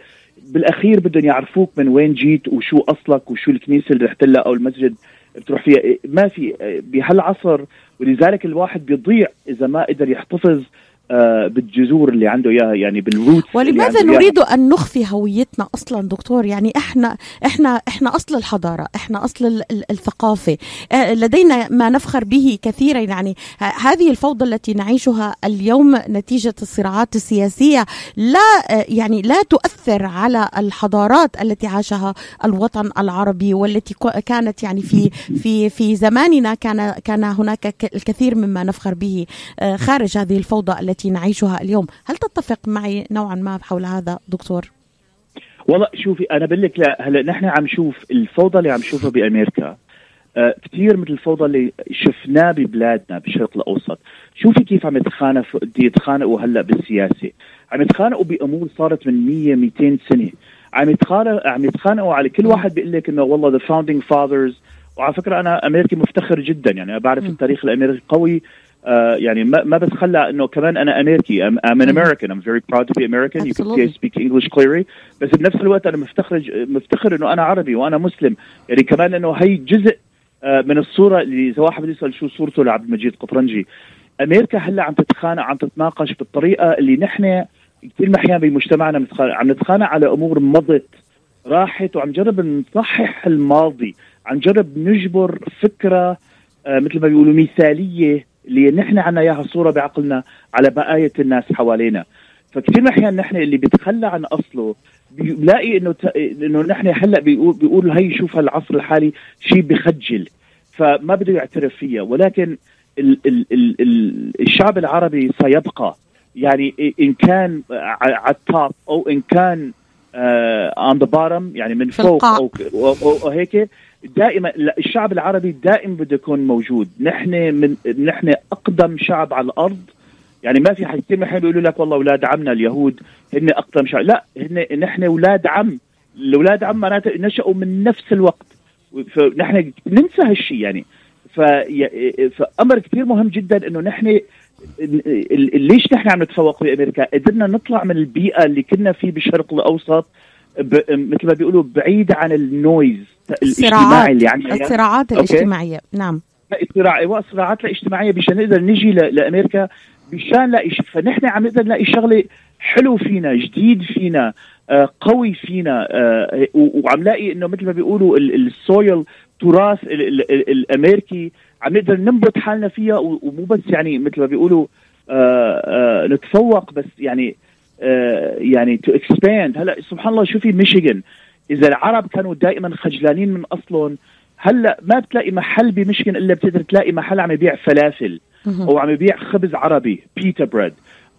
بالأخير بدهم يعرفوك من وين جيت وشو أصلك وشو الكنيسة اللي رحت لها أو المسجد. بتروح فيها. إيه، ما في آه، بهالعصر ولذلك الواحد بيضيع إذا ما قدر يحتفظ بالجذور اللي عنده إياها يعني بالروت ولماذا نريد أن نخفي هويتنا أصلا دكتور؟ يعني إحنا إحنا إحنا أصل الحضارة إحنا أصل ال- ال- الثقافة. آه، لدينا ما نفخر به كثيرا. يعني هذه الفوضى التي نعيشها اليوم نتيجة الصراعات السياسية لا آه، يعني لا تؤثر على الحضارات التي عاشها الوطن العربي والتي كانت يعني في في في زماننا كان كان هناك الكثير مما نفخر به آه، خارج هذه الفوضى التي نعيشها اليوم. هل تتفق معي نوعا ما حول هذا دكتور؟ والله شوفي أنا بقول لك لا. هلا نحن عم نشوف الفوضى اللي عم نشوفها بأمريكا. آه كثير مثل الفوضى اللي شفناه ببلادنا بالشرق الأوسط. شوفي كيف عم يتخانقوا يتخانقوا هلأ بالسياسة. عم يتخانقوا بأمور صارت من 100 200 سنة. عم يتخانقوا عم يتخانقوا على كل واحد بيقول لك إنه والله the founding fathers وعلى فكرة أنا أمريكي مفتخر جدا. يعني أنا بعرف. التاريخ الأمريكي قوي. آه يعني ما ما بتخلى إنه كمان أنا أمريكي. I'm, I'm an مم. American. I'm very proud to be American. You can see I Absolutely. speak English clearly. بس بنفس الوقت أنا مفتخر مفتخر إنه أنا عربي وأنا مسلم. يعني كمان إنه هي جزء آه، من الصورة اللي إذا واحد بده يسأل شو صورته لعبد المجيد قطرنجي. أمريكا هلأ عم تتخانق عم تتناقش بالطريقة اللي نحن كثير من الاحيان بمجتمعنا عم نتخانق على أمور مضت راحت وعم نجرب نصحح الماضي. عم نجرب نجبر فكرة آه، مثل ما بيقولوا مثالية. اللي نحن عنا إياها صوره بعقلنا على بقايا الناس حوالينا. فكثير من الأحيان نحن اللي بيتخلى عن أصله بيلاقي إنه ت... إنه نحن هلأ بيقول بيقول هي شوف هالعصر الحالي شيء بخجل. فما بده يعترف فيها. ولكن ال... ال... ال... ال... الشعب العربي سيبقى. يعني إن كان على ال top أو إن كان on the bottom يعني من فوق. أو, أو, أو هيك دائما الشعب العربي دائما بده يكون موجود. نحن من نحن أقدم شعب على الأرض. يعني ما في حد كثير من بيقولوا لك والله أولاد عمنا اليهود هن أقدم شعب. لا هن نحن أولاد عم. الأولاد عم معناته نشأوا من نفس الوقت. فنحن ننسى هالشيء يعني. فأمر كثير مهم جدا إنه نحن ليش نحن عم نتفوق بامريكا؟ قدرنا نطلع من البيئة اللي كنا فيه بالشرق الأوسط. مثل ما بيقولوا بعيد عن النويز الاجتماعي اللي عندنا. الصراعات الاجتماعية. نعم. الصراع أيوه الصراعات الاجتماعية مشان نقدر نجي لأمريكا مشان نلاقي فنحن عم نقدر نلاقي شغلة حلو فينا جديد فينا آه قوي فينا آه وعم لاقي إنه مثل ما بيقولوا ال soil تراث الأمريكي عم نقدر ننبت حالنا فيها ومو بس يعني مثل ما بيقولوا آه آه نتفوق بس يعني يعني to expand هلا سبحان الله شوفي ميشيغان. إذا العرب كانوا دائما خجلانين من أصلهم هلا ما بتلاقي محل بميشيغان إلا بتقدر تلاقي محل عم يبيع فلافل أو عم يبيع خبز عربي pita bread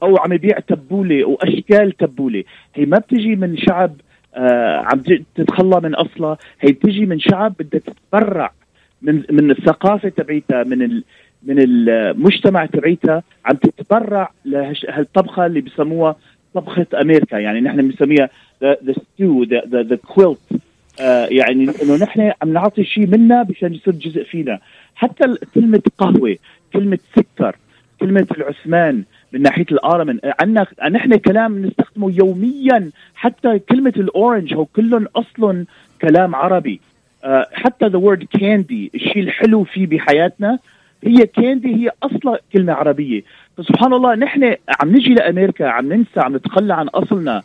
أو عم يبيع تبولة واشكال تبولة. هي ما بتجي من شعب آه عم تتخلى من أصلها. هي بتجي من شعب بدها تتبرع من من الثقافة تبعيتها من ال من المجتمع تبعيتها عم تتبرع لهالطبخه اللي بسموها طبخة أمريكا يعني نحن بنسميها the stew the quilt يعني إنه نحن عم نعطي شيء منا مشان يصير جزء فينا. حتى كلمة قهوة كلمة سكر كلمة العثمان من ناحية الارمن عندنا نحن كلام نستخدمه يوميا. حتى كلمة ال orange هو كلهم أصلا كلام عربي. آه، حتى the word candy الشيء الحلو فيه بحياتنا هي candy هي أصلا كلمة عربية. فسبحان الله نحن عم نجي لأمريكا عم ننسى عم نتخلى عن أصلنا.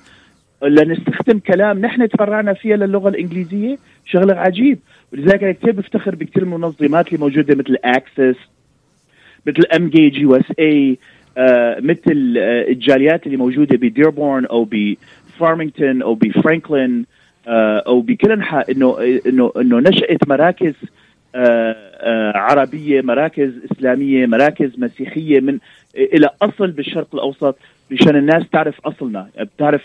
لنستخدم كلام نحن تفرعنا فيها للغة الإنجليزية شغلة عجيب. ولذلك أنا كثير بفتخر بكثير من المنظمات اللي موجودة مثل ACCESS مثل ام جي جي اس اي مثل آه الجاليات اللي موجودة بديربورن أو بفارمنغتون أو بفرانكلين آه أو بكل انحاء إنه إنه إنه نشأت مراكز آه عربية مراكز إسلامية مراكز مسيحية من إلى أصل بالشرق الأوسط مشان الناس تعرف أصلنا بتعرف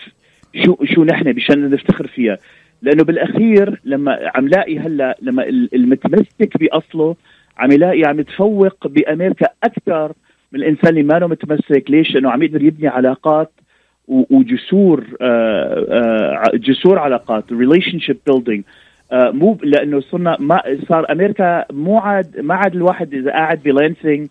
شو شو نحن مشان نفتخر فيها. لأنه بالأخير لما عم لاقي هلأ لما المتمسك بأصله عم يلاقي عم يتفوق بأمريكا أكثر من الإنسان اللي ما متمسك. ليش؟ لأنه عم يقدر يبني علاقات وجسور جسور علاقات relationship building مو لأنه صرنا ما صار أمريكا مو عاد ما عاد الواحد إذا قاعد بلانسينج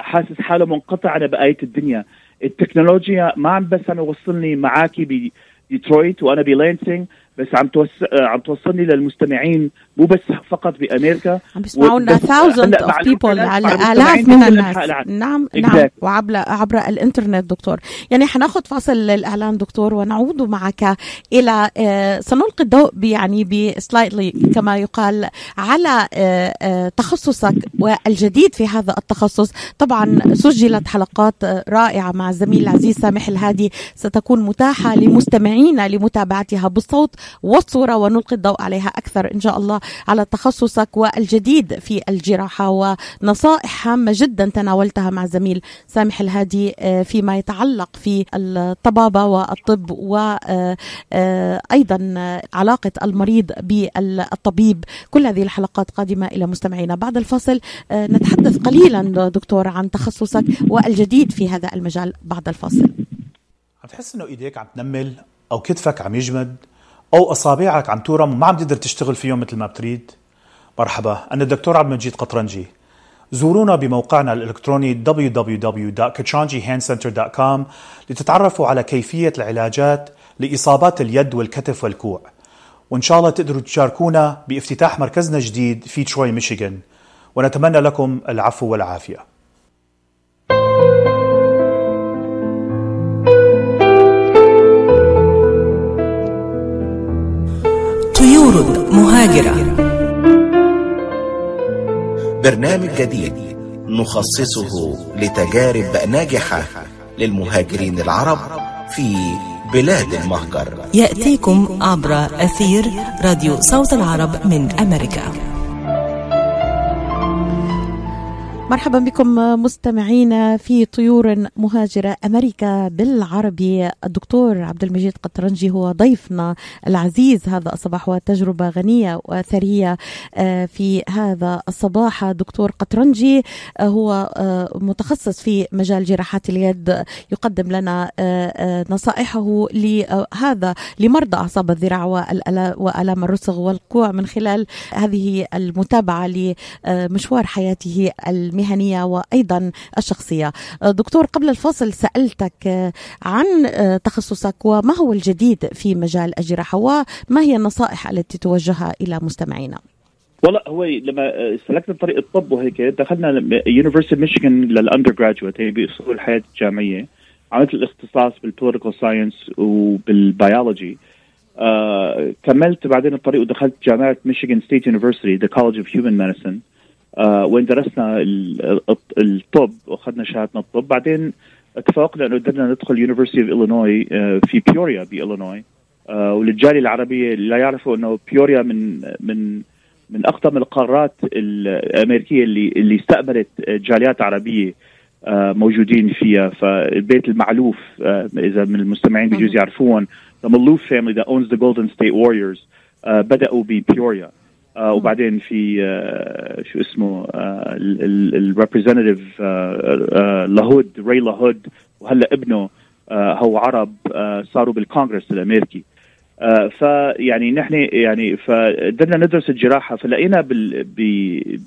حاسس حاله منقطع عن بقيه الدنيا. التكنولوجيا ما عم بس عم يوصلني معاكي بديترويت وأنا بلانسينج بس عم توس... عم توصلني للمستمعين مو بس فقط بأمريكا. عم بيسمعونا thousands of people على آلاف من الناس. نعم exactly. نعم وعبر عبر الإنترنت دكتور. يعني حناخذ فاصل للاعلان دكتور ونعود معك إلى سنلقي الضوء يعني ب slightly كما يقال على تخصصك والجديد في هذا التخصص. طبعا سجلت حلقات رائعة مع الزميل العزيز سامح الهادي. ستكون متاحة لمستمعينا لمتابعتها بالصوت. والصورة ونلقي الضوء عليها أكثر إن شاء الله على تخصصك والجديد في الجراحة ونصائح هامة جدا تناولتها مع زميل سامح الهادي فيما يتعلق في الطبابة والطب وأيضا علاقة المريض بالطبيب. كل هذه الحلقات قادمة إلى مستمعينا. بعد الفاصل نتحدث قليلا دكتور عن تخصصك والجديد في هذا المجال. بعد الفاصل. عم تحس إنه إيديك عم تنمل أو كتفك عم يجمد؟ أو أصابعك عم تورم وما عم تقدر تشتغل فيهم مثل ما بتريد. مرحبا أنا الدكتور عبد المجيد قطرنجي. زورونا بموقعنا الإلكتروني www.kachanjihandcenter.com لتتعرفوا على كيفية العلاجات لإصابات اليد والكتف والكوع. وإن شاء الله تقدروا تشاركونا بافتتاح مركزنا الجديد في تروي ميشيغان. ونتمنى لكم العفو والعافية. طيور مهاجرة. برنامج جديد نخصصه لتجارب ناجحة للمهاجرين العرب في بلاد المهجر. يأتيكم عبر أثير راديو صوت العرب من أمريكا. مرحبا بكم مستمعينا في طيور مهاجرة أمريكا بالعربي. الدكتور عبد المجيد قطرنجي هو ضيفنا العزيز هذا الصباح وتجربة غنية وثرية آه، في هذا الصباح. دكتور قطرنجي آه، هو آه، متخصص في مجال جراحات اليد يقدم لنا نصائحه لهذا لمرضى أعصاب الذراع وألام الرسغ والقوع من خلال هذه المتابعة لمشوار حياته المهنية وأيضا الشخصية. دكتور قبل الفاصل سألتك عن تخصصك وما هو الجديد في مجال الجراحة وما هي النصائح التي توجهها إلى مستمعينا؟ والله هو لما سلكنا طريق الطب وهيك دخلنا University ميشيغان لل undergraduate هي بأصول الحياة الجامعية عملت الاختصاص بال political science وبال biology آه كملت بعدين الطريق ودخلت جامعة Michigan State University the College of Human Medicine آه وين درسنا الطب وأخذنا شهادتنا الطب. بعدين اتفقنا إنه قدرنا ندخل University of Illinois في بيوريا بالينوي آه وللجاليه العربية لا يعرفوا إنه بيوريا من من من أقدم القارات الأمريكية اللي اللي استقبلت جاليات عربية آه موجودين فيها. فالبيت المعلوف آه إذا من المستمعين بيجوز يعرفون the Maloof family that owns the Golden State Warriors آه بدأوا ببيوريا آه وبعدين في آه شو اسمه آه ال representative LaHood Ray LaHood وهلا ابنه آه هو عرب آه صاروا بالكونغرس الأمريكي. آه فيعني نحن يعني فقدرنا ندرس الجراحة. فلقينا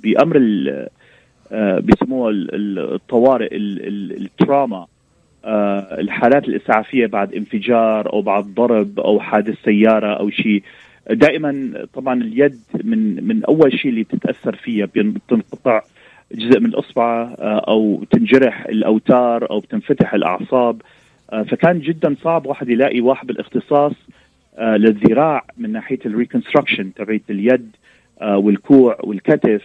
بأمر آه بيسموها الطوارئ التراما آه الحالات الإسعافية بعد انفجار أو بعد ضرب أو حادث سيارة أو شيء. دائما طبعا اليد من من أول شيء اللي بتتاثر فيها بتنقطع جزء من الأصبع أو تنجرح الأوتار أو بتنفتح الأعصاب. فكان جدا صعب واحد يلاقي واحد بالاختصاص للذراع من ناحية الريكونستراكشن تبعت اليد والكوع والكتف.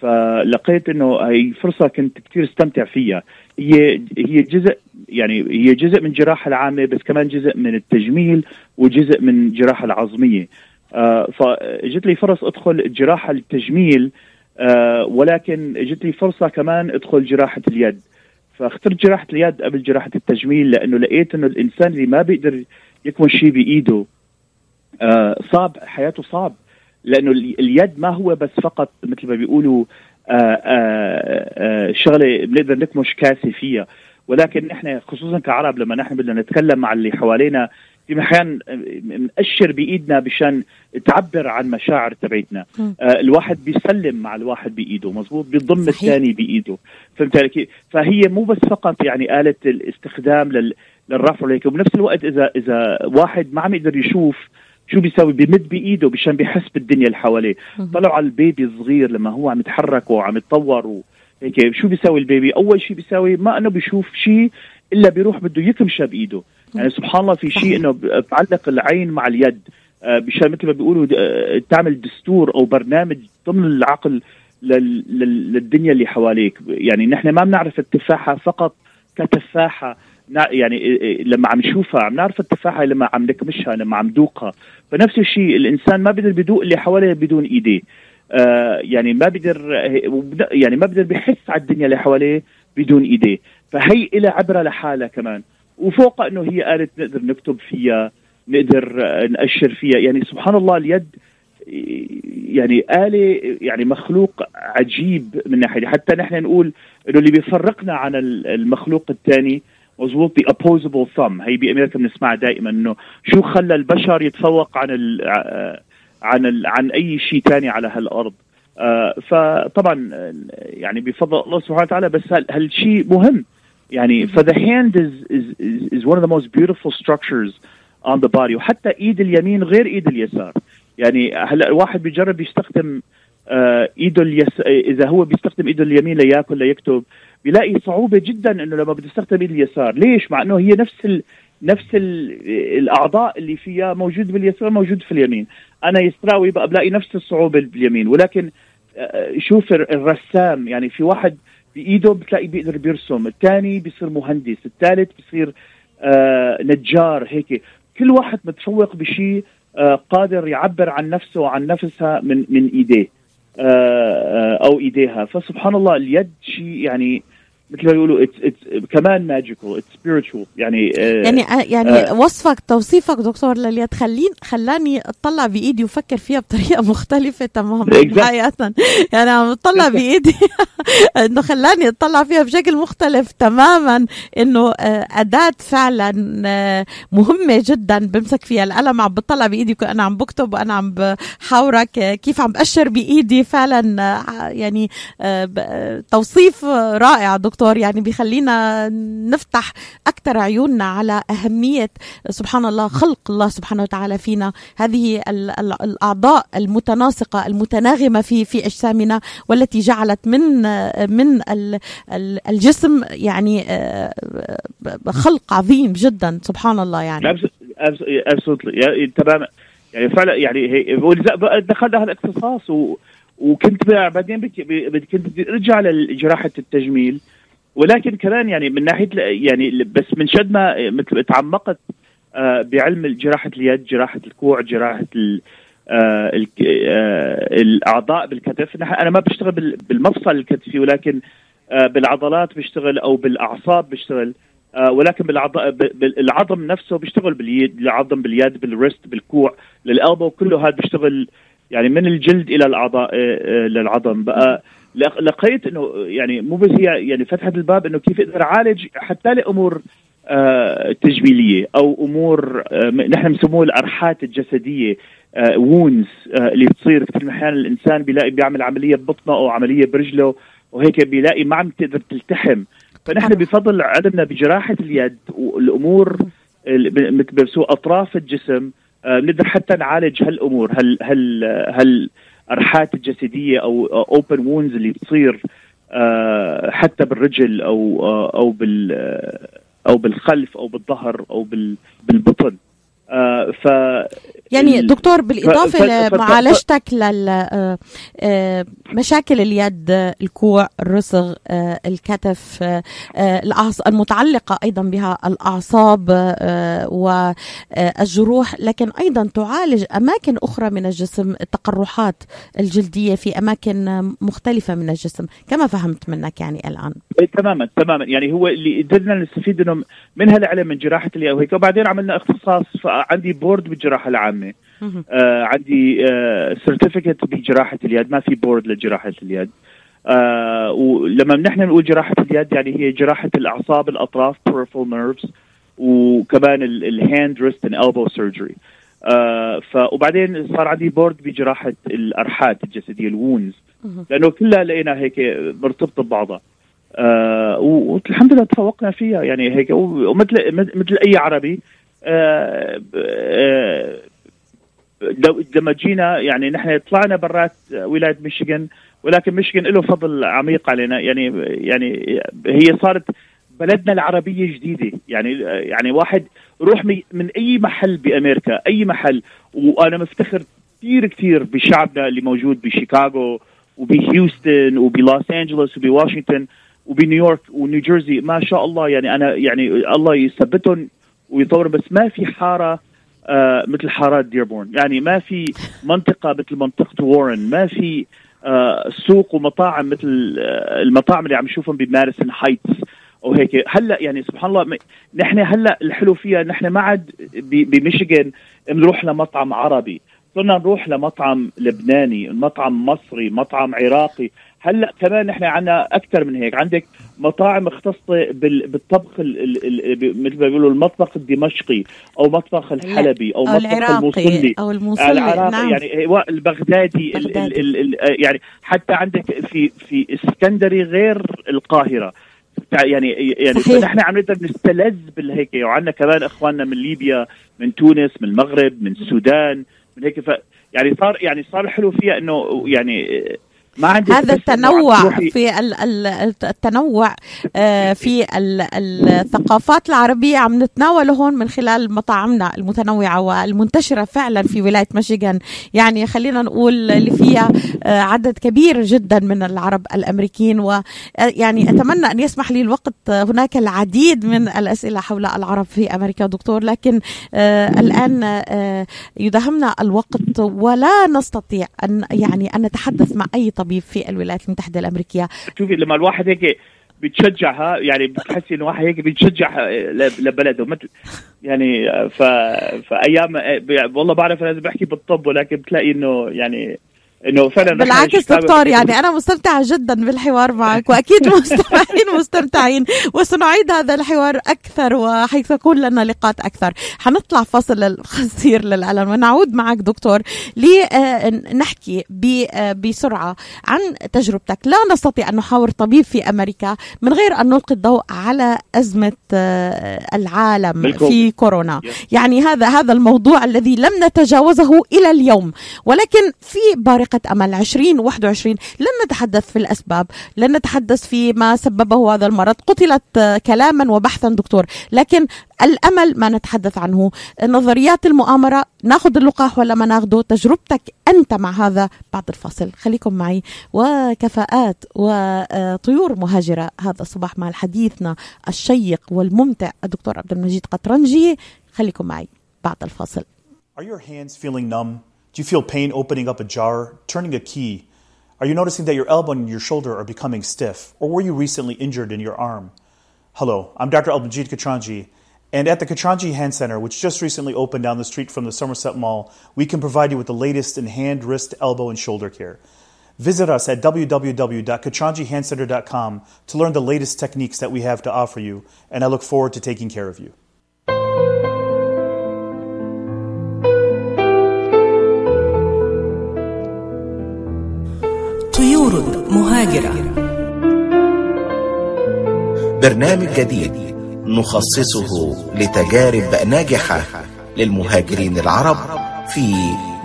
فلقيت إنه هي فرصة كنت كثير استمتع فيها. هي هي جزء يعني هي جزء من الجراحه العامة بس كمان جزء من التجميل وجزء من الجراحه العظمية. آه فجت لي فرص ادخل الجراحه التجميل آه ولكن جت لي فرصة كمان ادخل جراحة اليد. فاخترت جراحة اليد قبل جراحة التجميل لأنه لقيت إنه الإنسان اللي ما بيقدر يكمل شيء بإيده آه صعب حياته صعب. لأنه اليد ما هو بس فقط مثل ما بيقولوا آآ آآ شغلة بنقدر نكمش كاسه فيها. ولكن نحن خصوصا كعرب لما نحن بدنا نتكلم مع اللي حوالينا في بنأشر بإيدنا مشان تعبر عن مشاعر تبعتنا آه الواحد بيسلم مع الواحد بإيده مزبوط بيضم الثاني بإيده. فهمت علي فهي مو بس فقط يعني آلة الاستخدام لل للرفع وهيك وبنفس الوقت إذا إذا واحد ما عم يقدر يشوف شو بيسوي بيمد بإيده مشان بيحس بالدنيا اللي حواليه. طلعوا على البيبي الصغير لما هو عم يتحرك وعم يتطور وهيك شو بيسوي البيبي؟ أول شيء بيسوي ما أنه بيشوف شيء إلا بيروح بده يكمشة بإيده. يعني سبحان الله في شيء إنه بتعلق العين مع اليد. مشان مثل ما بيقولوا تعمل دستور أو برنامج ضمن العقل للدنيا اللي حواليك. يعني نحن ما بنعرف التفاحة فقط كتفاحة. يعني لما عم نشوفها عم نعرف التفاحة لما عم نكمشها لما عم ندوقها فنفس الشيء الإنسان ما بيقدر بدوق اللي حواليه بدون إيديه. آه يعني ما بيقدر يعني ما بيقدر بحس على الدنيا اللي حواليه بدون إيديه. فهي إلى عبرة لحالها كمان. وفوق إنه هي آلة نقدر نكتب فيها نقدر نأشر فيها. يعني سبحان الله اليد يعني آلة يعني مخلوق عجيب من ناحية. حتى نحن نقول إنه اللي بيفرقنا عن المخلوق الثاني مضبوط بأوبوزبل ثم هي بأمريكا بنسمعها دائما إنه شو خلى البشر يتفوق عن ال عن ال عن أي شيء ثاني على هالأرض. آه فطبعا يعني بفضل الله سبحانه وتعالى بس هالشيء مهم. يعني فذا هاند is, is, is one of the most beautiful structures on the body. وحتى إيد اليمين غير إيد اليسار. يعني هلا الواحد بيجرب يستخدم آه إيده اليس... إذا هو بيستخدم إيده اليمين ليأكل ليكتب بيلاقي صعوبة جدا إنه لما بده يستخدم إيد اليسار. ليش؟ مع إنه هي نفس ال... نفس ال... الأعضاء اللي فيها موجود باليسار موجود في اليمين. أنا يسراوي بقى بلاقي نفس الصعوبة باليمين. ولكن آه شوف الرسام. يعني في واحد بإيده بتلاقي بيقدر بيرسم الثاني بيصير مهندس الثالث بيصير آه نجار هيك. كل واحد متفوق بشيء آه قادر يعبر عن نفسه وعن نفسها من من إيديه آه، أو إيديها. فسبحان الله اليد شيء يعني مثل ما بيقولوا it's, it's كمان magical it's spiritual يعني آه يعني آه يعني آه وصفك توصيفك دكتور لليد خلين خلاني اطلع بإيدي وفكر فيها بطريقة مختلفة تماما حقيقه يعني عم اطلع بإيدي. إنه خلاني اطلع فيها بشكل مختلف تماما. إنه آه أداة فعلا آه مهمة جدا بمسك فيها القلم عم بطلع بإيدي وأنا عم بكتب وأنا عم بحاورك كيف عم بأشر بإيدي. فعلا آه يعني آه توصيف رائع دكتور. دكتور يعني بيخلينا نفتح أكثر عيوننا على أهمية سبحان الله خلق الله سبحانه وتعالى فينا. هذه الأعضاء المتناسقة المتناغمة في في أجسامنا والتي جعلت من من الجسم يعني آه، خلق عظيم جدا سبحان الله يعني. تماما يعني فعلا يعني هي دخلنا هالاختصاص و وكنت بعدين كنت بدي ارجع لجراحه التجميل. ولكن كمان يعني من ناحية يعني بس من شد ما مثل تعمقت آه، بعلم جراحة اليد جراحة الكوع جراحة آه، آه، الأعضاء بالكتف. أنا ما بشتغل بالمفصل الكتفي ولكن بالعضلات بشتغل أو بالأعصاب بشتغل. ولكن بالعظم نفسه بيشتغل باليد العظم باليد بالريست بالكوع للالبو كله هذا بيشتغل يعني من الجلد إلى الأعضاء للعظم. بقى لقيت إنه يعني مو بس هي يعني فتحت الباب إنه كيف أقدر اعالج حتى لأمور آه تجميلية أو أمور آه نحن بنسموها الأرحات الجسدية آه وونز آه اللي بتصير كثير من الاحيان الإنسان بيلاقي بيعمل عملية ببطنه أو عملية برجله وهيك بيلاقي ما عم تقدر تلتحم. فنحن بفضل علمنا بجراحة اليد والأمور مثل أطراف الجسم آه، بنقدر حتى نعالج هالأمور هل هل هل الارحات الجسديه أو اوبن وونز اللي تصير آه، حتى بالرجل أو آه، أو بال أو بالخلف أو بالظهر أو بالبطن. آه، ف يعني دكتور بالإضافة لمعالجتك لمشاكل آه، اليد الكوع الرسغ آه، الكتف المتعلقة أيضا بها الأعصاب والجروح لكن أيضا تعالج أماكن أخرى من الجسم التقرحات الجلدية في أماكن مختلفة من الجسم كما فهمت منك يعني الآن. إيه، تماما تماما. يعني هو اللي قدرنا نستفيد إنه من هالعلم من جراحة اليد وهيك. وبعدين عملنا اختصاص عندي board بالجراحة العامة. آه عندي آه certificate بجراحة اليد. ما في board لجراحة اليد. آه ولما نحن نقول جراحة اليد يعني هي جراحة الأعصاب الأطراف peripheral nerves وكمان ال hand wrist and elbow surgery آه ف وبعدين صار عندي board بجراحة القرحات الجسدية ال wounds لأنه كلها لقينا هيك مرتبطة ببعضها. آه والحمد لله تفوقنا فيها. يعني هيك ومثل مثل أي عربي آه، آه، لما جينا يعني نحن طلعنا برات ولاية ميشيغان ولكن ميشيغان له فضل عميق علينا. يعني يعني هي صارت بلدنا العربية جديدة. يعني يعني واحد روح من أي محل بأمريكا أي محل. وأنا مفتخر كثير كثير بشعبنا اللي موجود بشيكاغو وبهيوستن وبلوس أنجلوس وبواشنطن وبنيويورك ونيوجيرسي. ما شاء الله يعني أنا يعني الله يثبتهم ويطور بس ما في حارة آه مثل حارات ديربورن يعني ما في منطقة مثل منطقة وورن ما في آه سوق ومطاعم مثل آه المطاعم اللي عم نشوفهم بمارسن هايتس أو هيك. هلأ يعني سبحان الله نحن هلأ الحلو فيها نحن ما عاد بميشيغان بنروح لمطعم عربي. صرنا نروح لمطعم لبناني مطعم مصري مطعم عراقي. هلأ كمان نحن عندنا أكثر من هيك. عندك مطاعم مختصه بالطبخ مثل ما بيقولوا المطبخ الدمشقي أو مطبخ الحلبي أو, أو مطبخ الموصلي أو الموصلي نعم. يعني البغدادي ال ال ال يعني حتى عندك في في اسكندري غير القاهرة. يعني يعني صحيح. نحن عم نقدر نستلذ بالهيك. وعندنا كمان إخواننا من ليبيا من تونس من المغرب من السودان من هيك. ف يعني صار يعني صار حلو فيها إنه يعني ما عندي هذا التنوع في ال- ال- التنوع آه، في ال- الثقافات العربية عم نتناوله هون من خلال مطاعمنا المتنوعة والمنتشرة فعلا في ولاية ميشيغان. يعني خلينا نقول اللي فيها آه، عدد كبير جدا من العرب الأمريكيين ويعني أتمنى أن يسمح لي الوقت آه، هناك العديد من الأسئلة حول العرب في أمريكا دكتور. لكن آه، الآن آه، يداهمنا الوقت ولا نستطيع أن يعني أن نتحدث مع أي طبيب في الولايات المتحدة الأمريكية. شوفي لما الواحد هيك بتشجعها يعني بتحسي إنه واحد هيك بتشجع ل- لبلده. ت- يعني ف فأيام والله بعرف أنا بحكي بالطب ولكن بتلاقي إنه يعني إنه فعلا بالعكس دكتور يعني أنا مستمتعة جدا بالحوار معك وأكيد مستمعين مستمتعين وسنعيد هذا الحوار أكثر وحيكون لنا لقاءات أكثر حنطلع فاصل قصير للألم ونعود معك دكتور لنحكي بسرعة عن تجربتك لا نستطيع أن نحاور طبيب في أمريكا من غير أن نلقي الضوء على أزمة آه، العالم. في كورونا. يعني هذا هذا الموضوع الذي لم نتجاوزه إلى اليوم ولكن في بارقة أمل 2021 لن نتحدث في الأسباب. لن نتحدث في ما سببه هذا المرض. قتلت آه، كلاما وبحثا دكتور. لكن الأمل ما نتحدث عنه. نظريات المؤامرة ناخذ اللقاح ولا ما ناخذه. تجربتك أنت مع هذا. بعد الفاصل. خليكم معي. وكفاءات وطيور مهاجرة. هذا الصباح مع حديثنا الشيق والممتع. الدكتور عبد المجيد قطرنجي خليكم معي. بعد الفاصل. Are your hands feeling numb? Do you feel pain opening up a jar, turning a key? Are you noticing that your elbow and your shoulder are becoming stiff? Or were you recently injured in your arm? Hello, I'm Dr. Albajit Katranji, and at the Katranji Hand Center, which just recently opened down the street from the Somerset Mall, we can provide you with the latest in hand, wrist, elbow, and shoulder care. Visit us at www.katranjihandcenter.com to learn the latest techniques that we have to offer you, and I look forward to taking care of you. طيور مهاجرة. برنامج جديد نخصصه لتجارب ناجحة للمهاجرين العرب في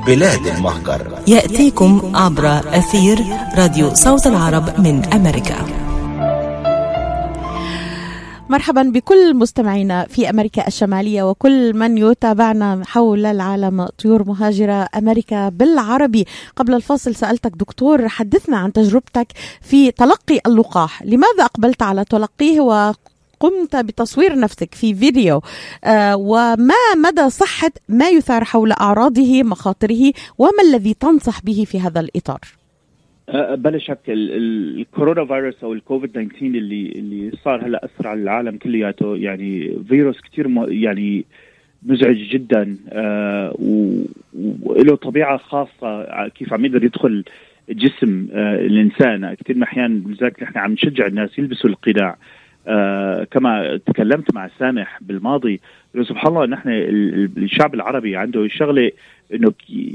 بلاد المهجر. يأتيكم عبر أثير راديو صوت العرب من أمريكا. مرحبا بكل مستمعينا في أمريكا الشمالية وكل من يتابعنا حول العالم طيور مهاجرة أمريكا بالعربي. قبل الفاصل سألتك دكتور حدثنا عن تجربتك في تلقي اللقاح. لماذا أقبلت على تلقيه وقمت بتصوير نفسك في فيديو؟ آه وما مدى صحة ما يثار حول أعراضه مخاطره وما الذي تنصح به في هذا الإطار؟ أه، بلا شك ال- ال- الكورونا فيروس أو الكوفيد 19 اللي اللي صار هلأ اثر على العالم كلياته يعني فيروس كثير يعني مزعج جدا و- وله طبيعة خاصة كيف عم يقدر يدخل جسم الإنسان. كثير من الأحيان لذلك نحن عم نشجع الناس يلبسوا القناع. كما تكلمت مع سامح بالماضي سبحان الله نحن ال- ال- الشعب العربي عنده شغلة إنه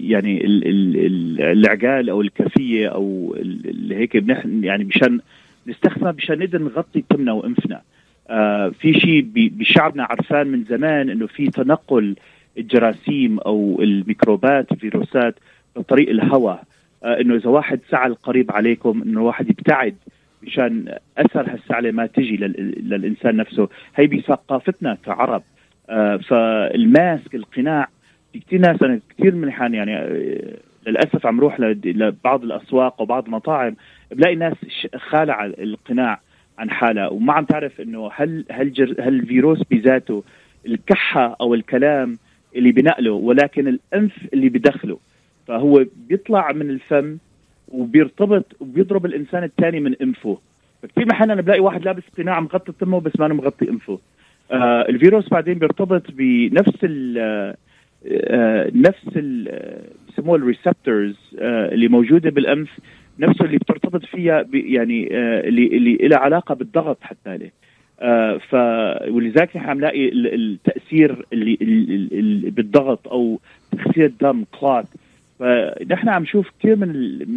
يعني ال- ال- ال- العقال أو الكفيه أو ال- اللي هيك بنحن يعني مشان نستخدمها مشان نقدر نغطي تمنا وإنفنا. آه في شيء بشعبنا عرفان من زمان إنه في تنقل الجراثيم أو الميكروبات الفيروسات بطريق الهواء. آه إنه إذا واحد سعل قريب عليكم إنه واحد يبتعد مشان أثر هالسعله ما تجي لل- للإنسان نفسه. هي بثقافتنا كعرب. آه فالماسك القناع في كثير ناس أنا كثير من الحين يعني آه، للأسف عم روح لبعض الأسواق وبعض المطاعم بلاقي ناس خالعة القناع عن حالها وما عم تعرف إنه هل هل جر هل الفيروس بذاته الكحة أو الكلام اللي بنقله ولكن الأنف اللي بدخله. فهو بيطلع من الفم وبيرتبط وبيضرب الإنسان الثاني من أنفه. فكثير محل أنا بلاقي واحد لابس قناع مغطي تمه بس ما مغطي أنفه. آه الفيروس بعدين بيرتبط بنفس نفس ال آه، بسموها الريسبتورز آه اللي موجودة بالأنف نفسه اللي بترتبط فيها يعني آه اللي اللي لها علاقة بالضغط حتى له آه ف ولذلك نحن عم نلاقي ال- التأثير اللي اللي بالضغط أو تخسير الدم كلات فنحن عم نشوف كثير من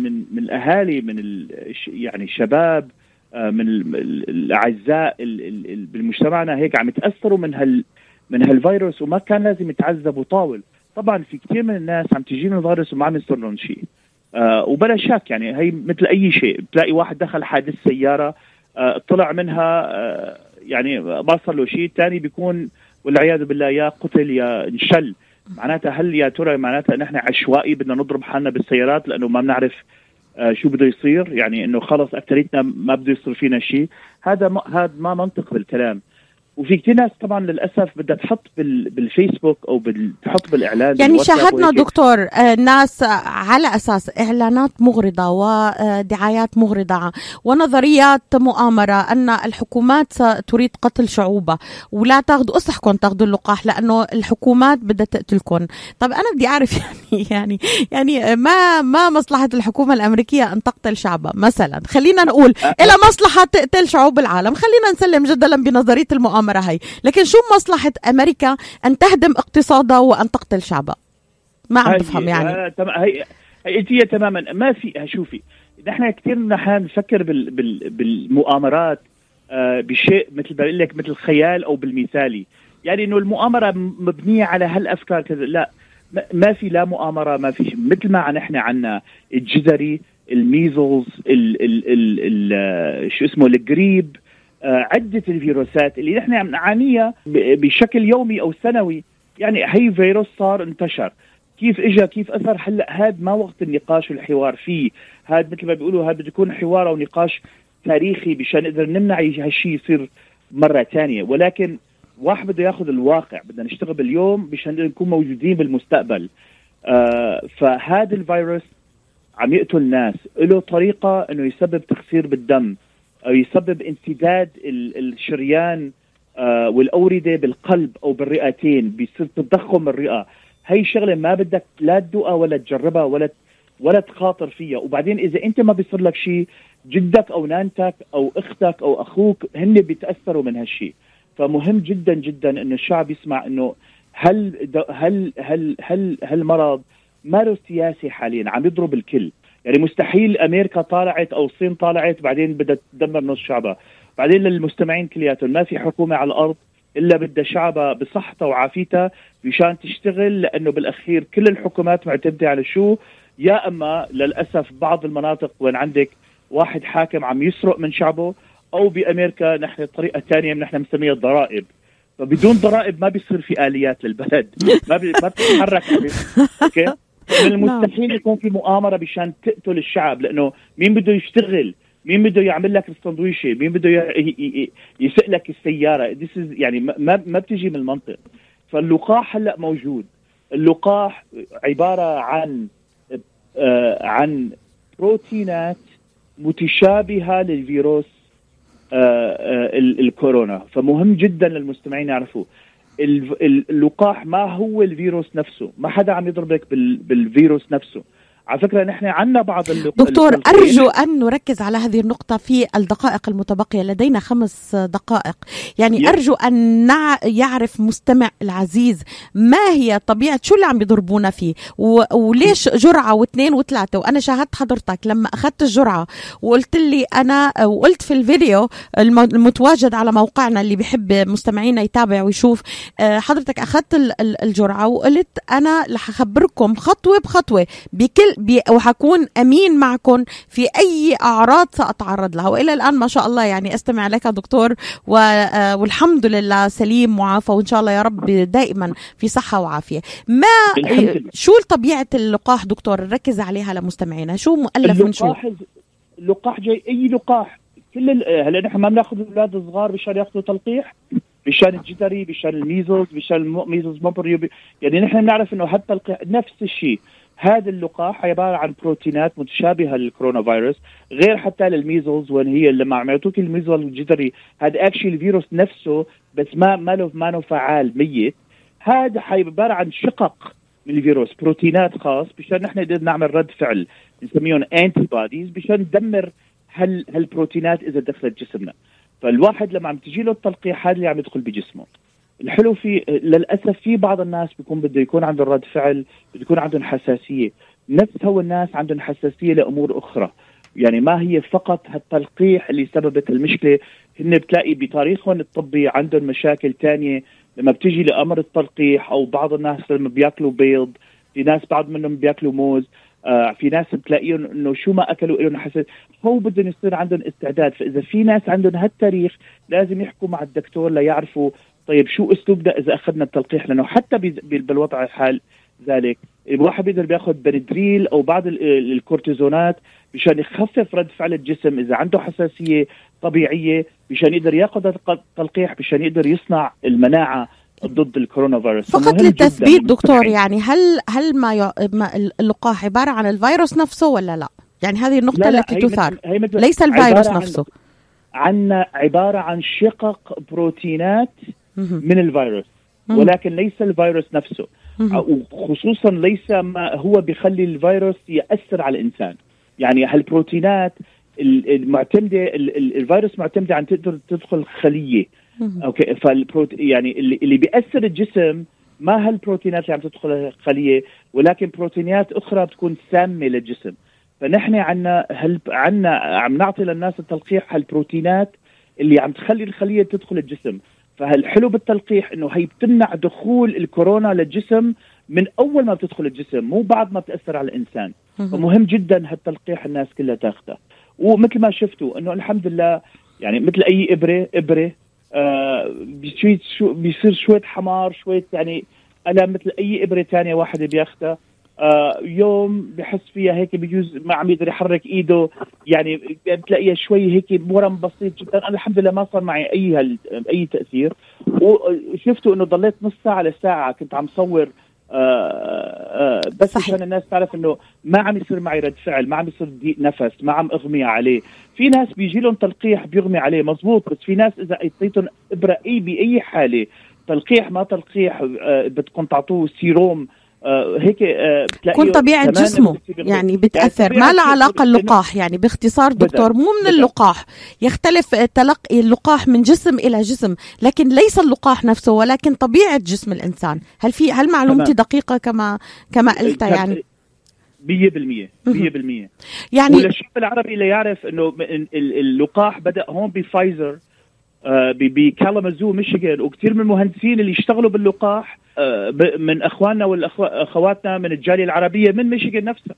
من من الأهالي من يعني الشباب آه، من ال- ال- الأعزاء ال- ال- ال- بمجتمعنا هيك عم يتأثروا من هال من هالفيروس وما كان لازم يتعذبوا طاول طبعا في كثير من الناس عم تجيهم الفيروس وما عم يصير لهم شيء. آه وبلا شك يعني هي مثل أي شيء. بتلاقي واحد دخل حادث سيارة آه طلع منها آه يعني ما صار له شيء. الثاني بيكون والعياذ بالله يا قتل يا انشل. معناتها هل يا ترى معناتها نحن عشوائي بدنا نضرب حالنا بالسيارات لأنه ما بنعرف آه شو بده يصير؟ يعني إنه خلص اكثريتنا ما بده يصير فينا شيء. هذا ما هذا ما منطق بالكلام. وفي كثير ناس طبعا للأسف بدها تحط بال بالفيسبوك أو. تحط بالإعلان يعني شاهدنا دكتور آه ناس على أساس إعلانات مغرضة ودعايات مغرضة ونظريات مؤامرة أن الحكومات تريد قتل شعوبها ولا تاخذوا أصحكم تاخذوا اللقاح لأنه الحكومات بدها تقتلكم. طب أنا بدي أعرف يعني يعني يعني ما ما مصلحة الحكومة الأمريكية أن تقتل شعبها؟ مثلا خلينا نقول إلى مصلحة تقتل شعوب العالم. خلينا نسلم جدلا بنظرية المؤامرة. المؤامرة هي لكن شو مصلحة أمريكا أن تهدم اقتصادها وأن تقتل شعبها؟ ما عم بفهم يعني. آه هي انت هي تماما. ما في شوفي نحن كثير نحن نفكر بال بال بالمؤامرات آه بشيء مثل بقول لك مثل خيال أو بالمثالي. يعني إنه المؤامرة مبنية على هالأفكار كذا. لا ما في لا مؤامرة ما في مثل ما نحن عنا الجزري الميزلز ال ال ال ال شو اسمه القريب عدة الفيروسات اللي نحن عم نعانيها بشكل يومي أو سنوي. يعني هي فيروس صار انتشر. كيف اجى كيف أثر؟ هلأ هذا ما وقت النقاش والحوار فيه. هذا مثل ما بيقولوا هذا بده يكون حوار أو نقاش تاريخي مشان نقدر نمنع هالشيء يصير مرة ثانية. ولكن واحد بده ياخذ الواقع. بدنا نشتغل باليوم مشان نكون موجودين بالمستقبل. آه فهذا الفيروس عم يقتل ناس. له طريقة إنه يسبب تخسير بالدم. يسبب انسداد الشريان آه والأوردة بالقلب أو بالرئتين بيصير تضخم الرئة. هي شغلة ما بدك لا تدوقها ولا تجربها ولا ولا تخاطر فيها. وبعدين إذا أنت ما بيصير لك شيء جدك أو نانتك أو أختك أو أخوك هن بيتأثروا من هالشيء. فمهم جدا جدا إنه الشعب يسمع إنه هل هل هل هل هالمرض ما له سياسي حاليا؟ عم يضرب الكل. يعني مستحيل أمريكا طالعت أو الصين طالعت بعدين بدها تدمر نص شعبها. بعدين للمستمعين كلياتهم ما في حكومة على الأرض إلا بدها شعبها بصحتها وعافيتها مشان تشتغل لأنه بالأخير كل الحكومات معتمدة على شو؟ يا إما للأسف بعض المناطق وين عندك واحد حاكم عم يسرق من شعبه أو بأمريكا نحن الطريقة الثانية نحن بنسميها الضرائب. فبدون ضرائب ما بيصير في آليات للبلد. ما ما بتتحرك. أوكي؟ من المستحيل يكون في مؤامرة بشان تقتل الشعب لأنه مين بده يشتغل؟ مين بده يعمل لك السندويشة؟ مين بده يسق لك السيارة؟ يعني ما ما بتجي من المنطق. فاللقاح هلأ موجود. اللقاح عبارة عن آه عن بروتينات متشابهة للفيروس آه آه الكورونا. فمهم جدا للمستمعين يعرفوا. اللقاح ما هو الفيروس نفسه؟ ما حدا عم يضربك بالفيروس نفسه. على فكرة نحن عندنا بعض دكتور أرجو أن نركز على هذه النقطة في الدقائق المتبقية. لدينا خمس دقائق. يعني ي... أرجو أن نع... يعرف مستمع العزيز ما هي طبيعة شو اللي عم يضربونا فيه؟ و... وليش جرعة واثنين وثلاثة؟ وأنا شاهدت حضرتك لما أخذت الجرعة وقلت لي أنا وقلت في الفيديو المتواجد على موقعنا اللي بحب مستمعينا يتابع ويشوف حضرتك أخذت الجرعة وقلت أنا رح أخبركم خطوة بخطوة بكل بي وحكون أمين معكم في أي أعراض سأتعرض لها. وإلى الآن ما شاء الله يعني أستمع لك دكتور والحمد لله سليم معافى وإن شاء الله يا رب دائما في صحة وعافية. ما شو طبيعة اللقاح دكتور؟ نركز عليها لمستمعينا. شو مؤلف من شو؟ اللقاح جاي أي لقاح. كل هلا نحن ما بناخذ الاولاد الصغار مشان ياخذوا تلقيح مشان الجدري مشان ال measles مشان ال measles موبريو يعني نحن بنعرف إنه هالتلقيح نفس الشيء. هذا اللقاح عبارة عن بروتينات متشابهة للكورونا فيروس غير حتى لل measles وين هي لما عم يعطوك ال measles الجدري هذا actually الفيروس نفسه بس ما ما له ما له فعال ميت. هذا عبارة عن شقف من الفيروس بروتينات خاص مشان نحن نقدر نعمل رد فعل بنسميهم antibodies مشان ندمر هال هالبروتينات إذا دخلت جسمنا. فالواحد لما عم تجي له التلقيح هذا اللي عم يدخل بجسمه. الحلو في للأسف في بعض الناس بيكون بده يكون عندهم رد فعل بده يكون عندهم حساسية. نفس هو الناس عندهم حساسية لأمور أخرى. يعني ما هي فقط هالتلقيح اللي سببت المشكلة. هن بتلاقي بتاريخهم الطبي عندهم مشاكل تانية. لما بتيجي لأمر التلقيح أو بعض الناس لما بياكلوا بيض في ناس بعض منهم بياكلوا موز آه في ناس بتلاقيهم إنه شو ما أكلوا لهم حساسيه هو بدهم يصير عندهم استعداد. فإذا في ناس عندهم هالتاريخ لازم يحكوا مع الدكتور ليعرفوا طيب شو اسلوبنا إذا أخذنا التلقيح لأنه حتى بالوضع الحال ذلك الواحد بيقدر بياخذ بندريل أو بعض الكورتيزونات مشان يخفف رد فعل الجسم إذا عنده حساسية طبيعية مشان يقدر ياخذ التلقيح مشان يقدر يصنع المناعة ضد الكورونا فيروس فقط للتثبيت دكتور يعني هل هل ما, ي... ما اللقاح عبارة عن الفيروس نفسه ولا لا؟ يعني هذه النقطة لا لا التي تثار. ليس الفيروس نفسه. عن عبارة عن شقق بروتينات من الفيروس. ولكن ليس الفيروس نفسه. وخصوصا ليس ما هو بيخلي الفيروس يأثر على الإنسان. يعني هالبروتينات المعتمدة الفيروس معتمدة عن تقدر تدخل خلية. okay فالبروت يعني اللي, بيأثر الجسم ما هالبروتينات اللي عم تدخل الخلية ولكن بروتينات أخرى بتكون سامة للجسم. فنحن عنا هل عنا عم نعطي للناس التلقيح هالبروتينات اللي عم تخلي الخلية تدخل الجسم. فالحلو بالتلقيح إنه هي بتمنع دخول الكورونا للجسم من أول ما بتدخل الجسم مو بعد ما بتأثر على الإنسان. فمهم جدا هالتلقيح الناس كلها تاخذه ومثل ما شفتوا إنه الحمد لله يعني مثل أي إبرة إبرة آه بيصير شوية حمار شوية يعني ألم مثل أي إبرة ثانية واحد بياخذها آه يوم بحس فيها هيك بيجوز ما عم يقدر يحرك إيده. يعني بتلاقيها شوي هيك ورم بسيط جدا. أنا الحمد لله ما صار معي أي هال... أي تأثير. وشفته إنه ضليت نص ساعة لساعة كنت عم صور آه آه بس صحيح. عشان الناس تعرف إنه ما عم يصير معي رد فعل ما عم يصير ضيق نفس ما عم أغمي عليه. في ناس بيجي لهم تلقيح بيغمي عليه مزبوط بس في ناس إذا أعطيتهم إبرة أي بأي حالة تلقيح ما تلقيح آه بدكم تعطوه سيروم آه، هيك آه، كون طبيعة جسمه يعني بتأثر. يعني ما له علاقة اللقاح يعني باختصار دكتور مو من اللقاح. يختلف تلقي اللقاح من جسم إلى جسم لكن ليس اللقاح نفسه ولكن طبيعة جسم الإنسان. هل في هل معلومتي دقيقة كما كما قلت؟ يعني 100% 100% يعني وللشعب العربي اللي يعرف إنه اللقاح بدأ هون بفايزر آه، بكالامازو ميشيغان وكثير من المهندسين اللي يشتغلوا باللقاح آه، من أخواننا واخواتنا من الجالية العربية من ميشيغان نفسها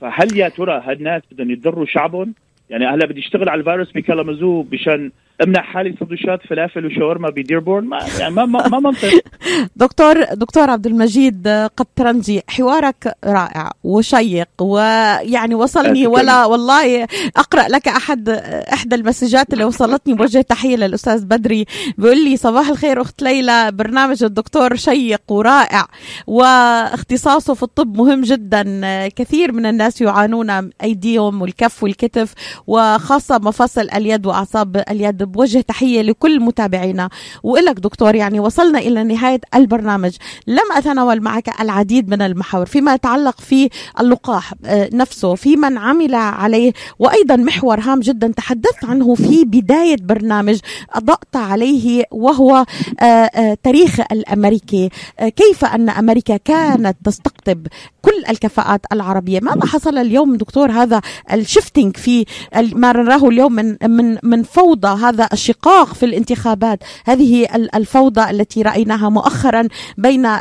فهل يا ترى هالناس بدهم يضروا شعبهم؟ يعني هلا بدي اشتغل على الفيروس بكلامزو مشان أمنع حالي سندوتشات فلافل وشاورما بديربورن. ما يعني ما ما, ما منطق. دكتور دكتور عبد المجيد قطرنجي حوارك رائع وشيق ويعني وصلني ولا والله أقرأ لك احد إحدى المسجات اللي وصلتني بوجه تحية للأستاذ بدري. بيقول لي صباح الخير أخت ليلى. برنامج الدكتور شيق ورائع واختصاصه في الطب مهم جدا. كثير من الناس يعانون أيديهم والكف والكتف وخاصة مفاصل اليد وأعصاب اليد. بوجه تحية لكل متابعينا. وإلك دكتور يعني وصلنا إلى نهاية البرنامج. لم أتناول معك العديد من المحاور فيما يتعلق في اللقاح آه، نفسه في من عمل عليه وأيضا محور هام جدا تحدثت عنه في بداية برنامج أضأت عليه وهو آه، آه، تاريخ الأمريكي. كيف أن أمريكا كانت تستقطب كل الكفاءات العربية؟ ماذا حصل اليوم دكتور؟ هذا الشفتنج في ما نراه اليوم من من من فوضى هذا هذا الشقاق في الانتخابات. هذه الفوضى التي رأيناها مؤخرا بين آه،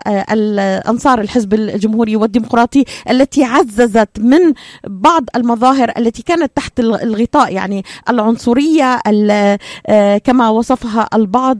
انصار الحزب الجمهوري والديمقراطي التي عززت من بعض المظاهر التي كانت تحت الغطاء يعني العنصرية آه، كما وصفها البعض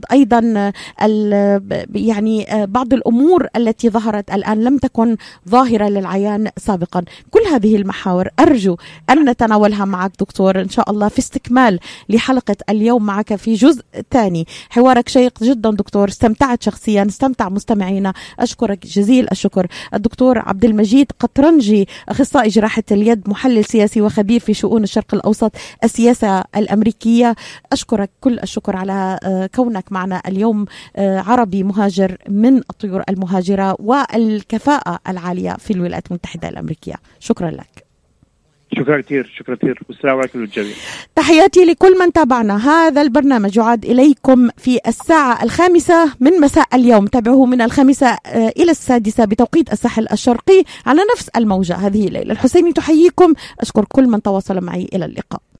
يعني آه، بعض الأمور التي ظهرت الآن لم تكن ظاهرة للعيان سابقا. كل هذه المحاور أرجو أن نتناولها معك دكتور. إن شاء الله في استكمال لحلقة اليوم معك في جزء ثاني حوارك شيق جدا دكتور استمتعت شخصيا استمتع مستمعينا. أشكرك جزيل الشكر. الدكتور عبد المجيد قطرنجي أخصائي جراحة اليد محلل سياسي وخبير في شؤون الشرق الأوسط السياسة الأمريكية. أشكرك كل الشكر على آه، كونك معنا اليوم آه، عربي مهاجر من الطيور المهاجرة والكفاءة العالية في الولايات المتحدة الأمريكية. شكرا لك. شكرا كثير شكرا كثير والسلام عليكم للجميع. تحياتي لكل من تابعنا. هذا البرنامج يعاد إليكم في الساعة الخامسة من مساء اليوم. تابعوه من الخامسة آه، إلى السادسة بتوقيت الساحل الشرقي على نفس الموجة. هذه ليلى الحسيني. تحييكم. أشكر كل من تواصل معي. إلى اللقاء.